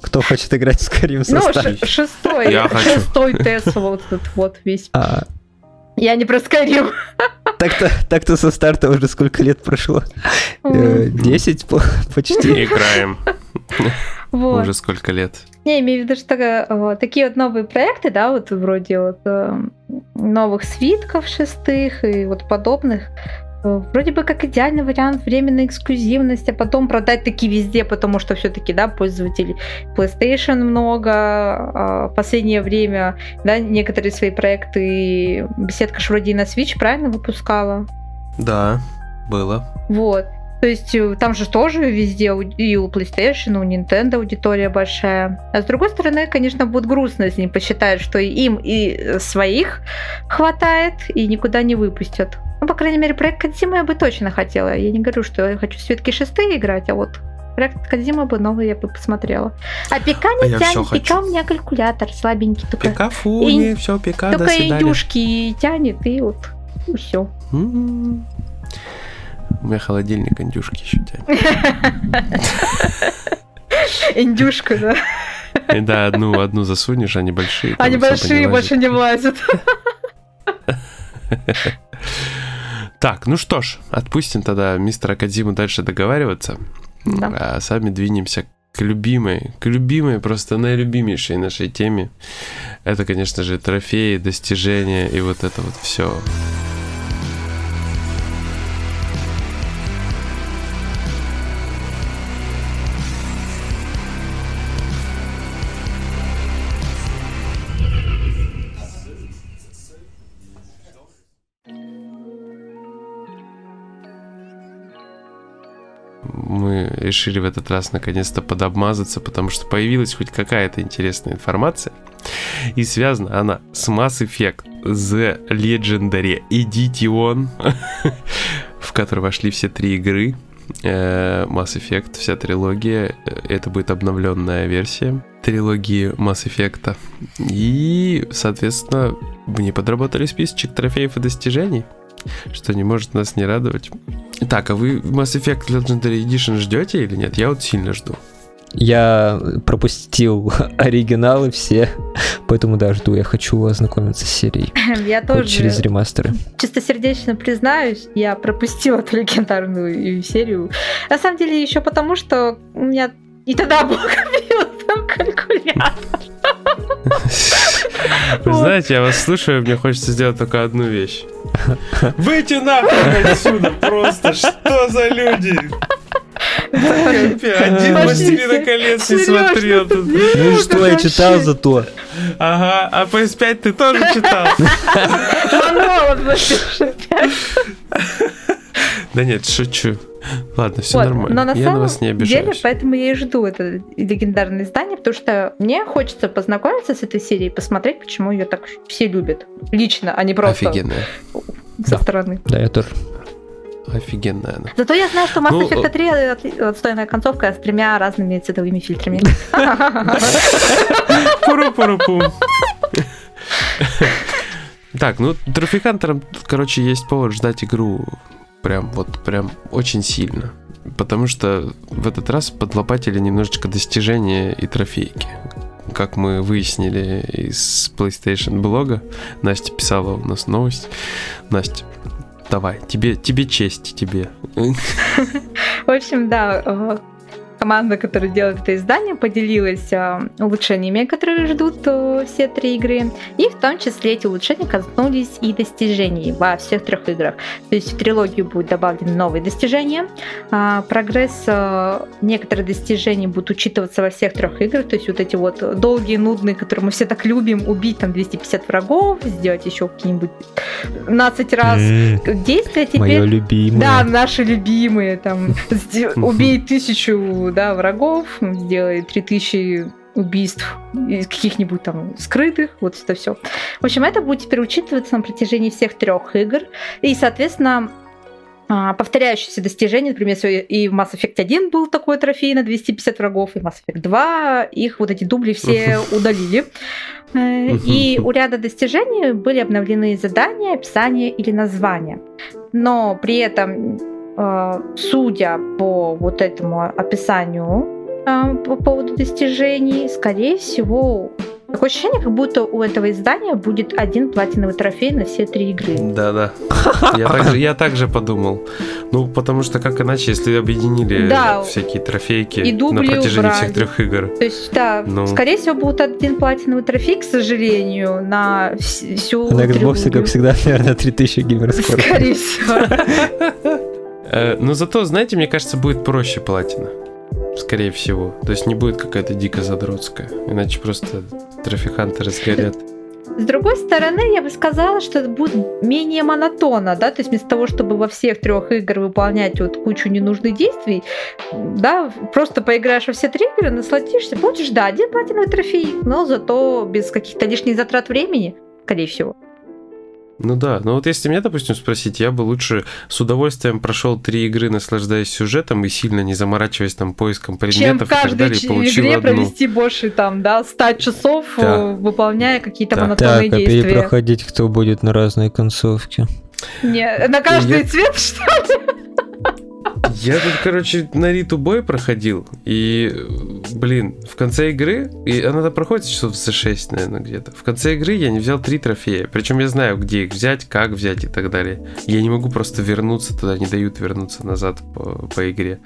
Кто хочет играть в Skyrim со Ну, шестой, шестой тест, вот этот вот весь. А, я не про Skyrim. Так-то, так-то со старта уже сколько лет прошло? Э, десять почти. Играем. Вот. Уже сколько лет. Не, имею в виду, что вот, такие вот новые проекты, да, вот вроде вот э, новых свитков шестых и вот подобных, вроде бы как идеальный вариант временной эксклюзивности, а потом продать такие везде, потому что все-таки, да, пользователей PlayStation много, а последнее время, да, некоторые свои проекты беседка ж вроде и на Switch правильно выпускала. Да, было. Вот. То есть э, там же тоже везде и у PlayStation, и у Nintendo аудитория большая. А с другой стороны, конечно, будет грустно, если они посчитают, что и им и своих хватает, и никуда не выпустят. Ну, по крайней мере, проект Кадзима я бы точно хотела. Я не говорю, что я хочу Светки шестые играть, а вот проект Кадзима бы новый я бы посмотрела. А ПК не а тянет, ПК у меня калькулятор слабенький. Только ПК фуни, и... все, ПК, Только индюшки тянет, и вот, и все. М-м-м. У меня холодильник индюшки еще тянет. Индюшка, да? И да, одну, одну засунешь, они большие. Они большие, больше не влазят. Так, ну что ж, отпустим тогда мистера Кадзиму дальше договариваться. Да. А сами двинемся к любимой, к любимой, просто наилюбимейшей нашей теме. Это, конечно же, трофеи, достижения и вот это вот все. Решили в этот раз наконец-то подобмазаться, потому что появилась хоть какая-то интересная информация. И связана она с Mass Effect The Legendary Edition, в который вошли все три игры. Э, Mass Effect, вся трилогия. Это будет обновленная версия трилогии Mass Effect. И, соответственно, мне подработали списочек трофеев и достижений что не может нас не радовать. Так, а вы Mass Effect Legendary Edition ждете или нет? Я вот сильно жду. Я пропустил оригиналы все, поэтому да, жду. Я хочу ознакомиться с серией. Я тоже. Через ремастеры. Чистосердечно признаюсь, я пропустила эту легендарную серию. На самом деле еще потому, что у меня и тогда был там калькулятор. Вы знаете, я вас слушаю, мне хочется сделать только одну вещь. Выйти нахуй отсюда просто! Что за люди? Один «Властелина колец» не смотрел. Ну что, я читал зато. Ага, а PS5 ты тоже читал? Да нет, шучу. Ладно, все вот. нормально. Но на я самом на вас не обижаюсь. деле, поэтому я и жду это легендарное издание, потому что мне хочется познакомиться с этой серией, посмотреть, почему ее так все любят. Лично, а не просто Офигенная. со да. стороны. Да, я тоже. Офигенная она. Зато я знаю, что Mass ну, Effect 3 э, отстойная концовка с тремя разными цветовыми фильтрами. Пуру-пуру-пум. Так, ну, трофикантерам, короче, есть повод ждать игру прям вот прям очень сильно. Потому что в этот раз подлопатили немножечко достижения и трофейки. Как мы выяснили из PlayStation блога, Настя писала у нас новость. Настя, давай, тебе, тебе честь, тебе. В общем, да, э, команда, которая делает это издание, поделилась э, улучшениями, которые ждут э, все три игры. И в том числе эти улучшения коснулись и достижений во всех трех играх. То есть в трилогию будут добавлены новые достижения. А, прогресс э, некоторых достижений будут учитываться во всех трех играх. То есть вот эти вот долгие, нудные, которые мы все так любим, убить там 250 врагов, сделать еще какие-нибудь 15 раз действия теперь. Мое любимое. Да, наши любимые. Там, убей тысячу да, врагов, сделай 3000 убийств из каких-нибудь там скрытых, вот это все. В общем, это будет теперь учитываться на протяжении всех трех игр. И, соответственно, а, повторяющиеся достижения, например, и в Mass Effect 1 был такой трофей на 250 врагов, и в Mass Effect 2 их вот эти дубли все удалили. Э, и у ряда достижений были обновлены задания, описания или названия. Но при этом судя по вот этому описанию э, по поводу достижений, скорее всего, Такое ощущение, как будто у этого издания будет один платиновый трофей на все три игры. Да-да. Я также, я также подумал. Ну, потому что как иначе, если объединили Да. всякие трофейки И на протяжении убрали. всех трех игр. То есть, да, Ну. скорее всего, будет один платиновый трофей, к сожалению, на вс- всю На Xbox, как всегда, наверное, 3000 геймерскор. Скорее всего. Э, Но зато, знаете, мне кажется, будет проще платина. Скорее всего. То есть не будет какая-то дико задротская. Иначе просто трофиханты разгорят. С другой стороны, я бы сказала, что это будет менее монотонно, да, то есть вместо того, чтобы во всех трех игр выполнять вот кучу ненужных действий, да, просто поиграешь во все три игры, насладишься, получишь, да, один платиновый трофей, но зато без каких-то лишних затрат времени, скорее всего. Ну да, но вот если меня, допустим, спросить, я бы лучше с удовольствием прошел три игры, наслаждаясь сюжетом и сильно не заморачиваясь там поиском Чем предметов и так далее, получил игре одну. провести больше там, да, 100 часов, Да. э, выполняя какие-то Да. монотонные Так, а действия. перепроходить кто будет на разные концовки? Не, на каждый Я- цвет, что ли? Я тут, короче, на Риту бой проходил, и, блин, в конце игры, и она там проходит часов за 6, наверное, где-то. В конце игры я не взял три трофея, причем я знаю, где их взять, как взять и так далее. Я не могу просто вернуться туда, не дают вернуться назад по, по игре.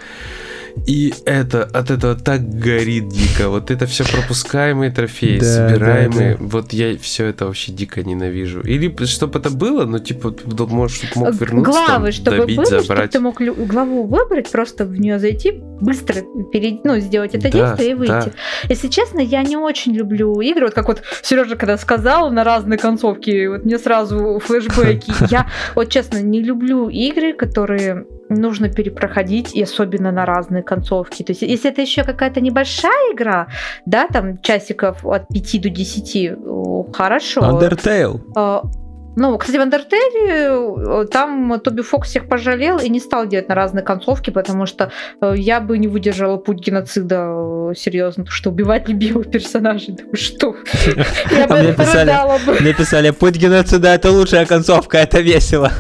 И это от этого так горит дико. Вот это все пропускаемые трофеи, Да, собираемые. да, Вот я все это вообще дико ненавижу. Или чтобы это было, ну, типа, может, мог вернуться, там, Главы, чтобы добить, были, чтобы забрать. ты мог лю- главу выбрать, просто в нее зайти, быстро перейти, ну, сделать это Да, действие и выйти. да. Если честно, я не очень люблю игры, вот как вот Сережа когда сказал на разные концовки, вот мне сразу флешбеки. Я вот честно не люблю игры, которые нужно перепроходить, и особенно на разные концовки. То есть, если это еще какая-то небольшая игра, да, там часиков от 5 до 10, о, хорошо. Undertale. Ну, кстати, в Undertale э, там Тоби Фокс всех пожалел и не стал делать на разные концовки, потому что э, я бы не выдержала путь геноцида э, серьезно, потому что убивать любимых персонажей, вы что? Я бы А мне писали- рыдала бы. Мне писали, путь геноцида это лучшая концовка, это весело.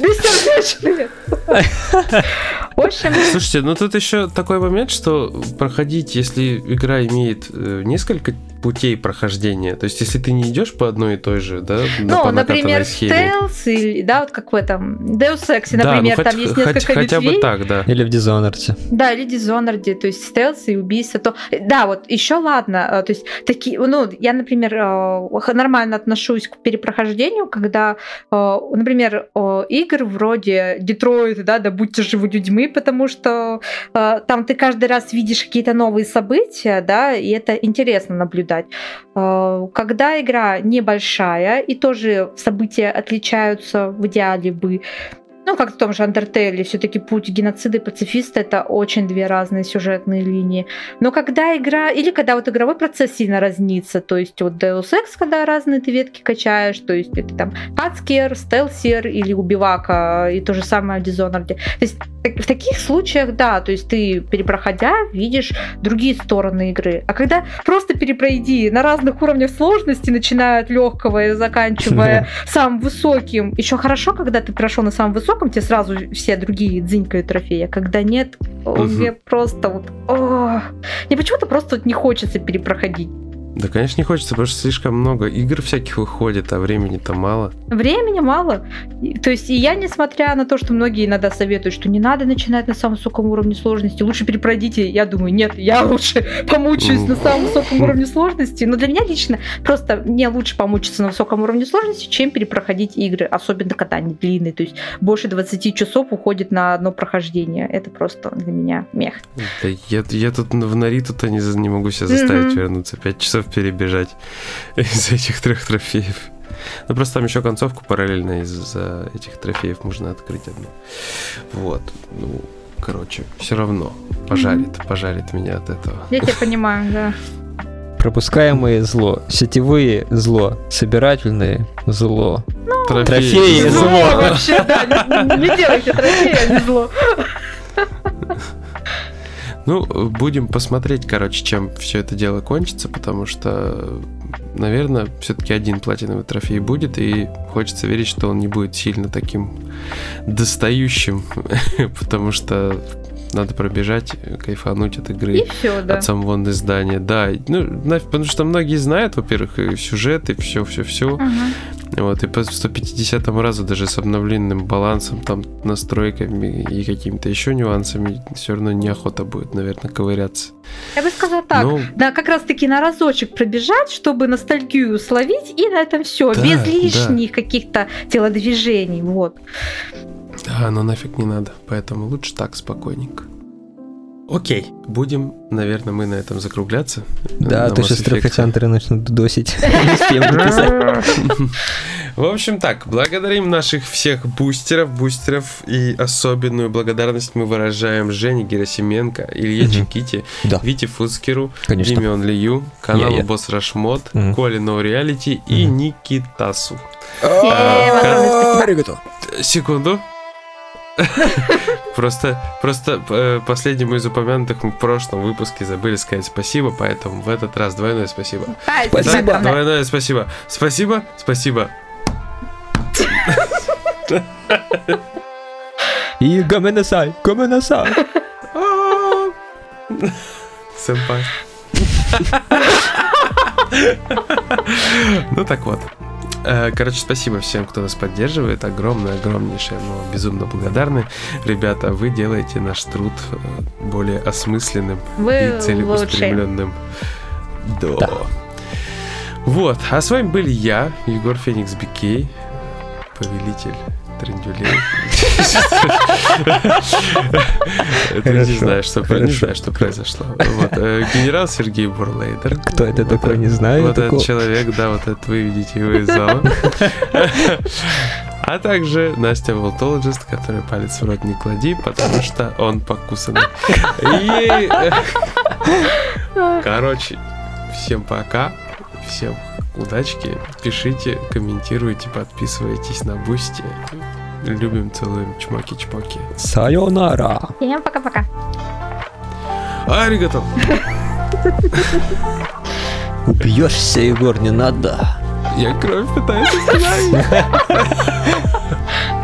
Бессердечные. В общем, Слушайте, ну тут еще такой момент, что проходить, если игра имеет несколько путей прохождения, то есть если ты не идешь по одной и той же, да, ну, по например, схеме. стелс, или, да, вот как в этом Deus Ex, Да, ну например, хоть- там есть хоть- несколько хотя бы так, да. Или в Dishonored. Да, или Dishonored, то есть стелс и убийство. То... Да, вот еще ладно, э, то есть такие, ну, я, например, х- нормально отношусь к перепрохождению, когда, э, например, игр вроде Детройт, да, да будьте живы людьми, потому что там ты каждый раз видишь какие-то новые события, да, и это интересно наблюдать. Э, Когда игра небольшая и тоже события отличаются в идеале бы, ну, как в том же Undertale, все-таки путь геноцида и пацифиста это очень две разные сюжетные линии. Но когда игра, или когда вот игровой процесс сильно разнится, то есть вот Deus Ex, когда разные ты ветки качаешь, то есть это там Хацкер, Стелсер или Убивака, и то же самое в Dishonored. То есть в таких случаях, да, то есть ты, перепроходя, видишь другие стороны игры. А когда просто перепройди на разных уровнях сложности, начиная от легкого и заканчивая самым высоким. Еще хорошо, когда ты прошел на самом высоком, тебе сразу все другие дзынькают трофеи. А когда нет, Мгм. мне просто вот... о, Мне почему-то просто вот не хочется перепроходить. Да, конечно, не хочется, потому что слишком много игр всяких выходит, а времени-то мало. Времени мало. То есть и я, несмотря на то, что многие иногда советуют, что не надо начинать на самом высоком уровне сложности, лучше перепройдите, я думаю, нет, я лучше помучаюсь на самом высоком уровне сложности. Но для меня лично просто мне лучше помучиться на высоком уровне сложности, чем перепроходить игры, особенно когда они длинные. То есть больше 20 часов уходит на одно прохождение. Это просто для меня мех. Да я, я тут в Нариту-то не, не могу себя заставить Мгм. вернуться. Пять часов перебежать из этих трех трофеев. Ну, просто там еще концовку параллельно из-за этих трофеев можно открыть одну. Вот. Ну, короче, все равно пожарит, пожарит меня от этого. Я тебя понимаю, да. Пропускаемые зло, сетевые зло, собирательные зло. Трофеи зло. зло. вообще, да. Не, не делайте трофеи, а не зло. Ну, будем посмотреть, короче, чем все это дело кончится, потому что, наверное, все-таки один платиновый трофей будет, и хочется верить, что он не будет сильно таким достающим, потому что надо пробежать, кайфануть от игры. И все, да. От самого издания, да. Ну, потому что многие знают, во-первых, сюжет, и все, все, все. Ага. Вот, и по 150 разу даже с обновленным балансом, там, настройками и какими-то еще нюансами, все равно неохота будет, наверное, ковыряться. Я бы сказала так. Ну, Да, как раз таки на разочек пробежать, чтобы ностальгию словить, и на этом все. Да, без да. лишних каких-то телодвижений. Вот. Да, оно нафиг не надо, поэтому лучше так, спокойненько. Окей, будем, наверное, мы на этом закругляться. Да, На а то сейчас трофикантеры начнут досить. Не успеем дописать. В общем так, благодарим наших всех бустеров, бустеров и особенную благодарность мы выражаем Жене Герасименко, Илье. Чиките, Да, Вите Фуцкеру, конечно. Димеон Лию, каналу. Босс Рашмод, Мгм. Коле No Reality и. Никитасу. Э, огромное спасибо. Секунду. Просто, просто э, последнему из упомянутых мы в прошлом выпуске забыли сказать спасибо, поэтому в этот раз двойное спасибо. Спасибо. Двойное спасибо. Спасибо, спасибо. И гоменасай, гоменасай. Сэмпай. Ну так вот. Э, Короче, спасибо всем, кто нас поддерживает. Огромное, огромнейшее, мы безумно благодарны. Ребята, вы делаете наш труд э, более осмысленным Вы и целеустремленным. Да. Да. Вот. А с вами были я, Егор Феникс Бикей, повелитель трендюлей. Это не знаю, что не знаю, что произошло. Э, Генерал Сергей Бурлейдер. Кто это такой, этот- не знаю. Вот этот человек, да, вот это вы видите его из зала. А также Настя Волтологист, который палец в рот не клади, потому что он покусанный. И, э, короче, всем пока, всем удачки, пишите, комментируйте, подписывайтесь на Boosty. Любим, целуем, чмоки-чмоки. Сайонара. Всем пока-пока. Аригато! Убьешься, Егор, не надо. Я кровь пытаюсь остановить.